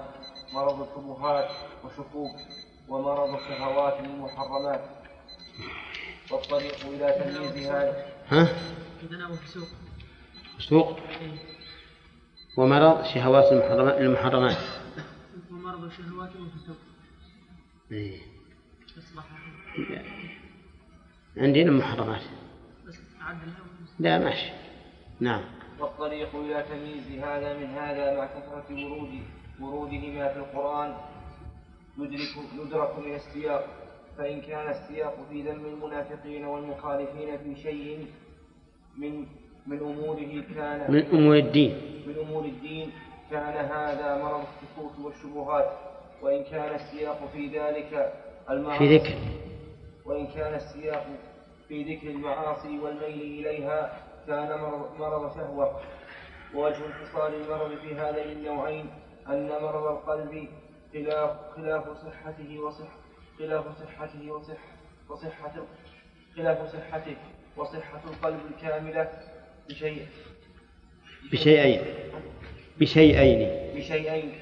مرض الشبهات وشكوك ومرض الشهوات المحرمات. والطريق إلى تمييز هذا ها؟ عندنا في السوق سوق. ومرض شهوات المحرمات المحرمات. ومرض الشهوات والفسوق إيه. أصبح عندنا عدل لا ماشي نعم. والطريق إلى تمييز هذا من هذا مع كثرة ورود ورودهما في القرآن. يدرك يدرك من السياق. فإن كان السياق في ذم المنافقين والمخالفين في شيء من من أموره كان من أمور الدين. من أمور الدين كان هذا مرض الشكوك والشبهات. وإن كان السياق في ذلك المعاصي في ذكر. وإن كان السياق في ذكر المعاصي والميل إليها كان مرض- شهوة. ووجه انفصال المرض في هذين النوعين أن مرض القلب خلاف خلاف صحته وصح خلاف صحته وصح وصحة خلاف صحته وصحة القلب الكاملة بشيء. بشيئين. بشيئين. بشيئين.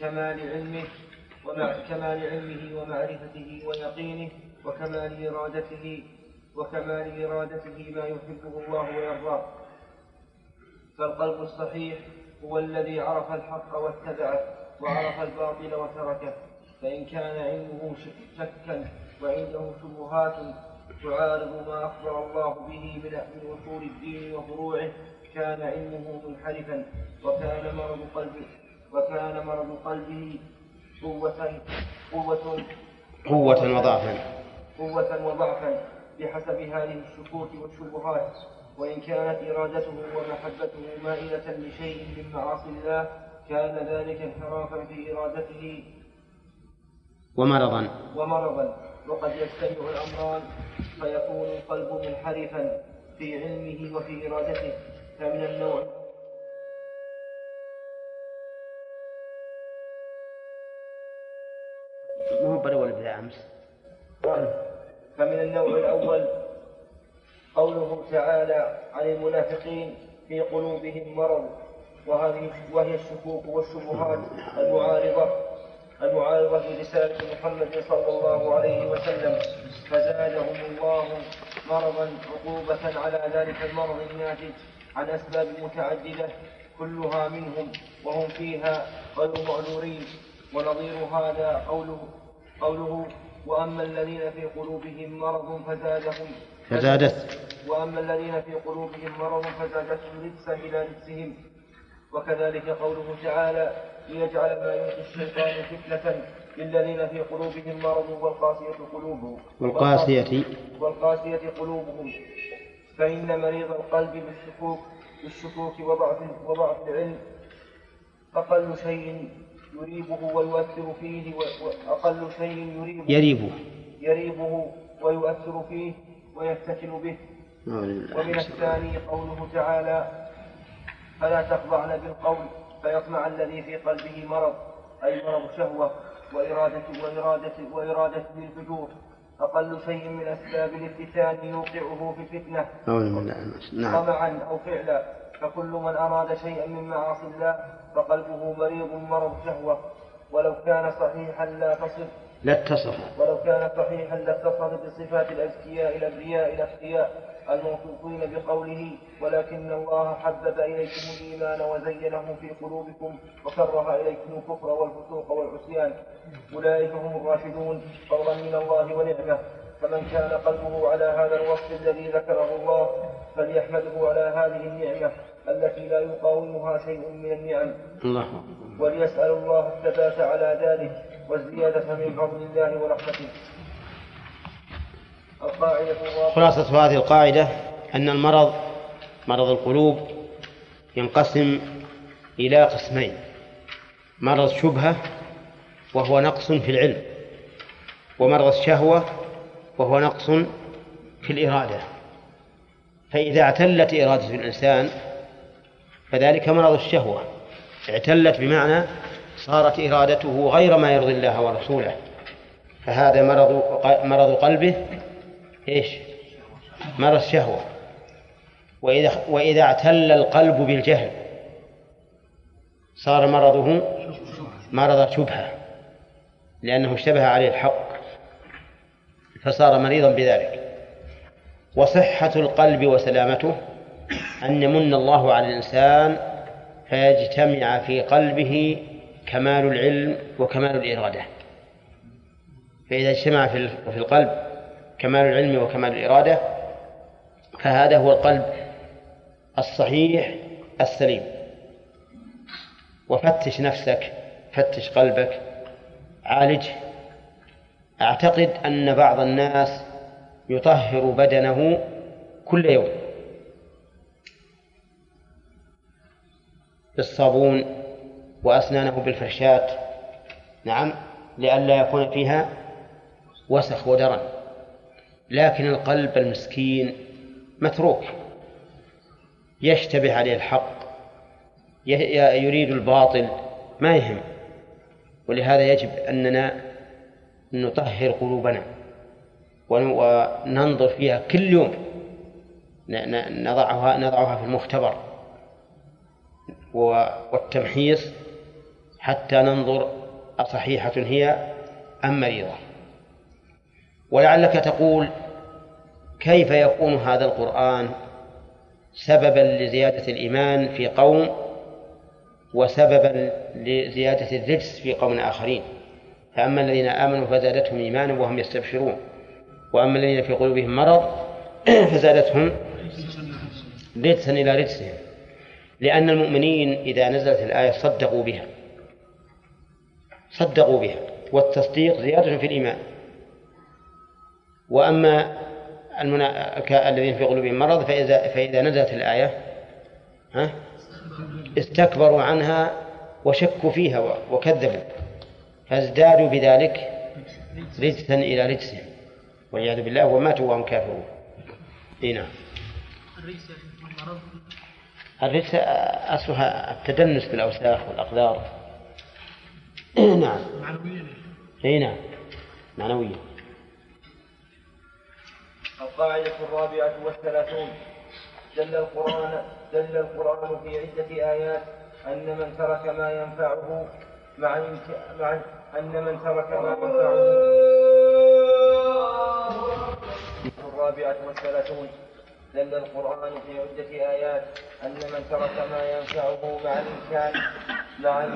كمال علمه ومع كمال علمه ومعرفته ويقينه وكمال إرادته وكمال إرادته ما يحبه الله ويرضاه. فالقلب الصحيح هو الذي عرف الحق واتبعه وعرف الباطل وتركه. فإن كان علمه شكا وعنده شبهات تعارض ما أخبر الله به من من أصول الدين وفروعه كان علمه منحرفا وكان مرض قلبه وكان مرض قلبه قوة قوة قوة وضعفا. قوة وضعفا بحسب هذه الشكوك والشبهات. وإن كانت إرادته ومحبته مائلة لشيء من معاصي الله كان ذلك انحرافا في إرادته ومرضا. ومرضا. وقد يجتمع الأمران فيكون القلب منحرفا في علمه وفي إرادته. فمن النوع ما هو بالأول بلا أمس. فمن النوع الأول قوله تعالى عن المنافقين في قلوبهم مرض وهذه وهي الشكوك والشبهات المعارضة. المعارضة لرسالة محمد صلى الله عليه وسلم فزادهم الله مرضا عقوبة على ذلك المرض الناتج عن أسباب متعددة كلها منهم وهم فيها غير معذورين ونظير هذا قوله قوله وأما الذين في قلوبهم مرض فزادهم فزادت. وأما الذين في قلوبهم مرض فزادتهم رجسا إلى رجسهم وكذلك قوله تعالى ليجعل ما يلقي الشيطان فتنة للذين في قلوبهم مرض والقاسية قلوبهم. والقاسية. والقاسية قلوبهم. فإن مريض القلب بالشكوك بالشكوك وضعف وضعف العلم. أقل شيء يريبه ويؤثر فيه وأقل شيء يريبه يريبه. يريبه ويؤثر فيه ويفتتن به. ومن الثاني قوله تعالى فلا تخضعن بالقول فيطمع الذي في قلبه مرض أي مرض شهوة وإرادة وإرادة وإرادة للفجور. أقل شيء من أسباب الافتتان يوقعه في فتنة نعم. طمعا أو فعلا. فكل من أراد شيئا من معاصي الله فقلبه مريض مرض شهوة. ولو كان صحيحا لا تصف. لا اتصف ولو كان صحيحا لاتصف بصفات الأزكياء الأبرياء الأتقياء الموصوفين بقوله ولكن الله حبب إليكم الإيمان وزينه في قلوبكم وكره إليكم الكفر والفسوق والعصيان. أولئك هم الراشدون. فضلا من الله ونعمة. فمن كان قلبه على هذا الوصف الذي ذكره الله فليحمده على هذه النعمة التي لا يقاومها شيء من النعم. الله. وليسأل الله الثبات على ذلك والزيادة من فضل الله ورحمته. خلاصة هذه القاعدة أن المرض مرض القلوب ينقسم إلى قسمين. مرض شبهة وهو نقص في العلم ومرض الشهوة وهو نقص في الإرادة. فإذا اعتلت إرادة الإنسان فذلك مرض الشهوة. اعتلت بمعنى صارت إرادته غير ما يرضي الله ورسوله. فهذا مرض مرض قلبه إيش؟ مرض الشهوة. وإذا وإذا اعتل القلب بالجهل صار مرضه مرض شبهة لأنه اشتبه عليه الحق فصار مريضا بذلك. وصحة القلب وسلامته أن يمن الله على الإنسان فيجتمع في قلبه كمال العلم وكمال الإرادة. فإذا اجتمع في القلب كمال العلم وكمال الإرادة فهذا هو القلب الصحيح السليم. وفتش نفسك فتش قلبك عالجه. أعتقد أن بعض الناس يطهر بدنه كل يوم. بالصابون وأسنانه بالفرشات نعم لئلا يكون فيها وسخ ودرن. لكن القلب المسكين متروك يشتبه عليه الحق يريد الباطل ما يهم. ولهذا يجب أننا نطهر قلوبنا ون- وننظر فيها كل يوم. نضعها نضعها في المختبر والتمحيص حتى ننظر أصحيحة هي أم مريضة. ولعلك تقول كيف يكون هذا القرآن سببا لزيادة الإيمان في قوم وسببا لزيادة الرجس في قوم آخرين؟ فأما الذين آمنوا فزادتهم إيمانا وهم يستبشرون. وأما الذين في قلوبهم مرض فزادتهم رجسا إلى رجسهم. لأن المؤمنين إذا نزلت الآية صدقوا بها. صدقوا بها. والتصديق زيادة في الإيمان. وأما المنا... الذين في قلوبهم مرض فإذا فإذا نزلت الآية ها استكبروا عنها وشكوا فيها وكذبوا فازدادوا بذلك رجسا إلى رجسهم والعياذ بالله وماتوا وهم كافرون. إي نعم. الرجس المرض الرجس أصلها التدنس بالأوساخ والأقدار. نعم. معنويا. إي نعم. معنويا. القاعدة الرابعة والثلاثون. دل القرآن دل القرآن في عدة آيات أن من ترك ما ينفعه مع مع أن من ترك ما ينفعه. الرابعة والثلاثون. دل القرآن في عدة آيات أن من ترك ما ينفعه مع الإمكان مع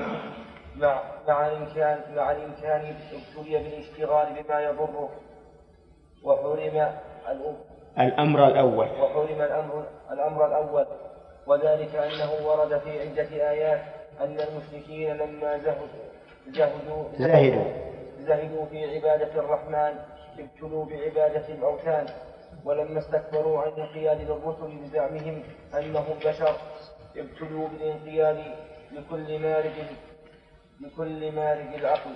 مع مع الإمكان مع الإمكان ابتلي بالاشتغال بما يضره وحرم الأم. الأمر الأول. وحرم الأمر الأمر الأول. وذلك أنه ورد في عدة آيات أن المشركين لما زهدوا زهدوا زهدوا. زهدوا في عبادة الرحمن ابتلوا بعبادة الأوثان ولما استكبروا عن الانقياد للرسل بزعمهم أنهم بشر ابتلوا بالانقياد لكل مارج لكل مارج العقل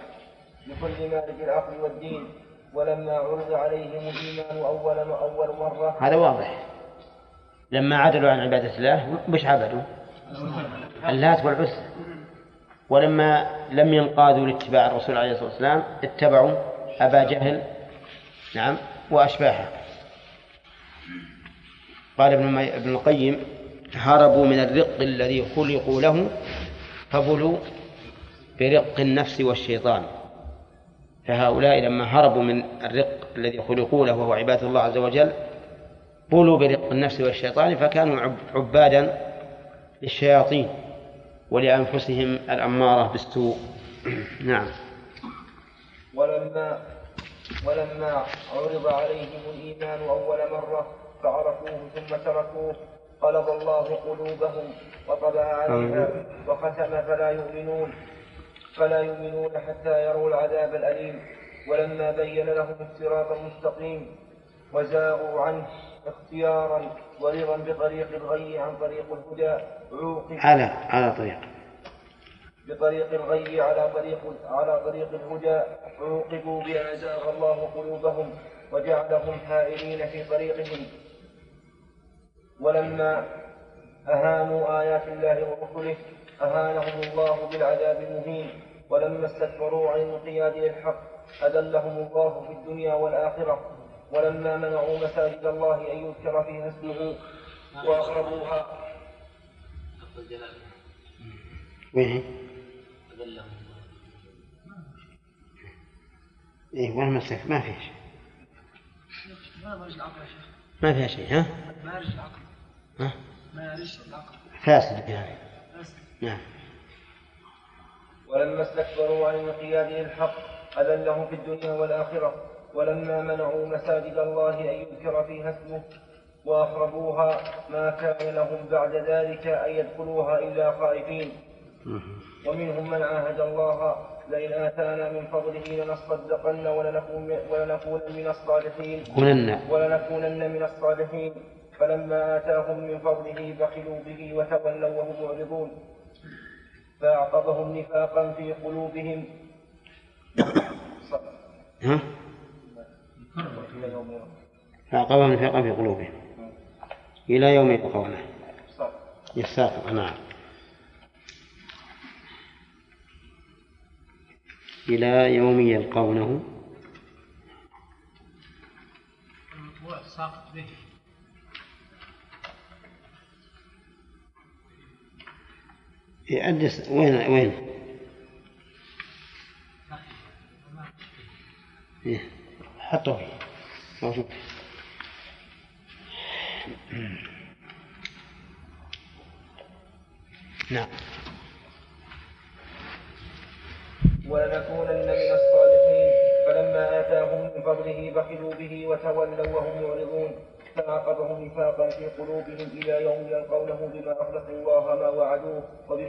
لكل مارج العقل والدين. ولما عرض عليهم الإيمان أول أول مرة. هذا واضح. لما عدلوا عن عبادة الله وش عبدوا؟ اللات والعزى ولما لم ينقادوا لاتباع الرسول عليه الصلاة والسلام اتبعوا أبا جهل نعم وأشباهه. قال ابن ابن القيم هربوا من الرق الذي خلقوا له فبلوا برق النفس والشيطان. فهؤلاء لما هربوا من الرق الذي خلقوا له وهو عبادة الله عز وجل بولوا برق النفس والشيطان فكانوا عب- عبادا للشياطين ولأنفسهم الأمارة بالسوء. نعم. ولما ولما عرض عليهم الإيمان أول مرة فعرفوه ثم تركوه قلب الله قلوبهم وطبع عليها وختم فلا يؤمنون. فلا يؤمنون حتى يروا العذاب الأليم. ولما بين لهم الصراط المستقيم وزاغوا عنه اختيارا ورضا بطريق الغي عن طريق الهدى عوقب على على طريق. بطريق الغي على طريق على طريق الهدى عوقبوا بأن زاغ الله قلوبهم وجعلهم حائرين في طريقهم. ولما أهانوا آيات الله ورسله أهانهم الله بالعذاب المهين ولما استكبروا عن الانقياد للحق أذلهم الله في الدنيا والآخرة ولما منعوا مساجد الله أن يذكر فيها اسمه وأخربوها أذلهم إيه وين مسك ما في شيء. ما فيها شيء ها؟ ما يرجع العقل. ها؟ ما يرجع العقل. فاسد يعني نعم. ولما استكبروا عن الانقياد للحق أذلهم في الدنيا والآخرة. ولما منعوا مساجد الله أن يذكر فيها اسمه وأخربوها ما كان لهم بعد ذلك أن يدخلوها إلا خائفين. ومنهم من عاهد الله لئن آتانا من فضله لنصدقن ولنكون ولنكون من الصالحين. ولنكونن من الصالحين. فلما آتاهم من فضله بخلوا به وتولوا وهم معرضون. فأعقبهم نفاقا في قلوبهم. ها؟ فأعقبهم نفاقا في قلوبهم. إلى يوم يلقونه يساق نعم. إلى يوم يلقونه. وساقط به. يأدس وين وين؟ إيه، حطه. موجود نعم. ولنكونن من الصالحين. فلما آتاهم من فضله بخلوا به وتولوا وهم معرضون فعاقبهم نفاقا في قلوبهم إلى يوم يلقونه بما أخلفوا الله ما وعدوه. وبما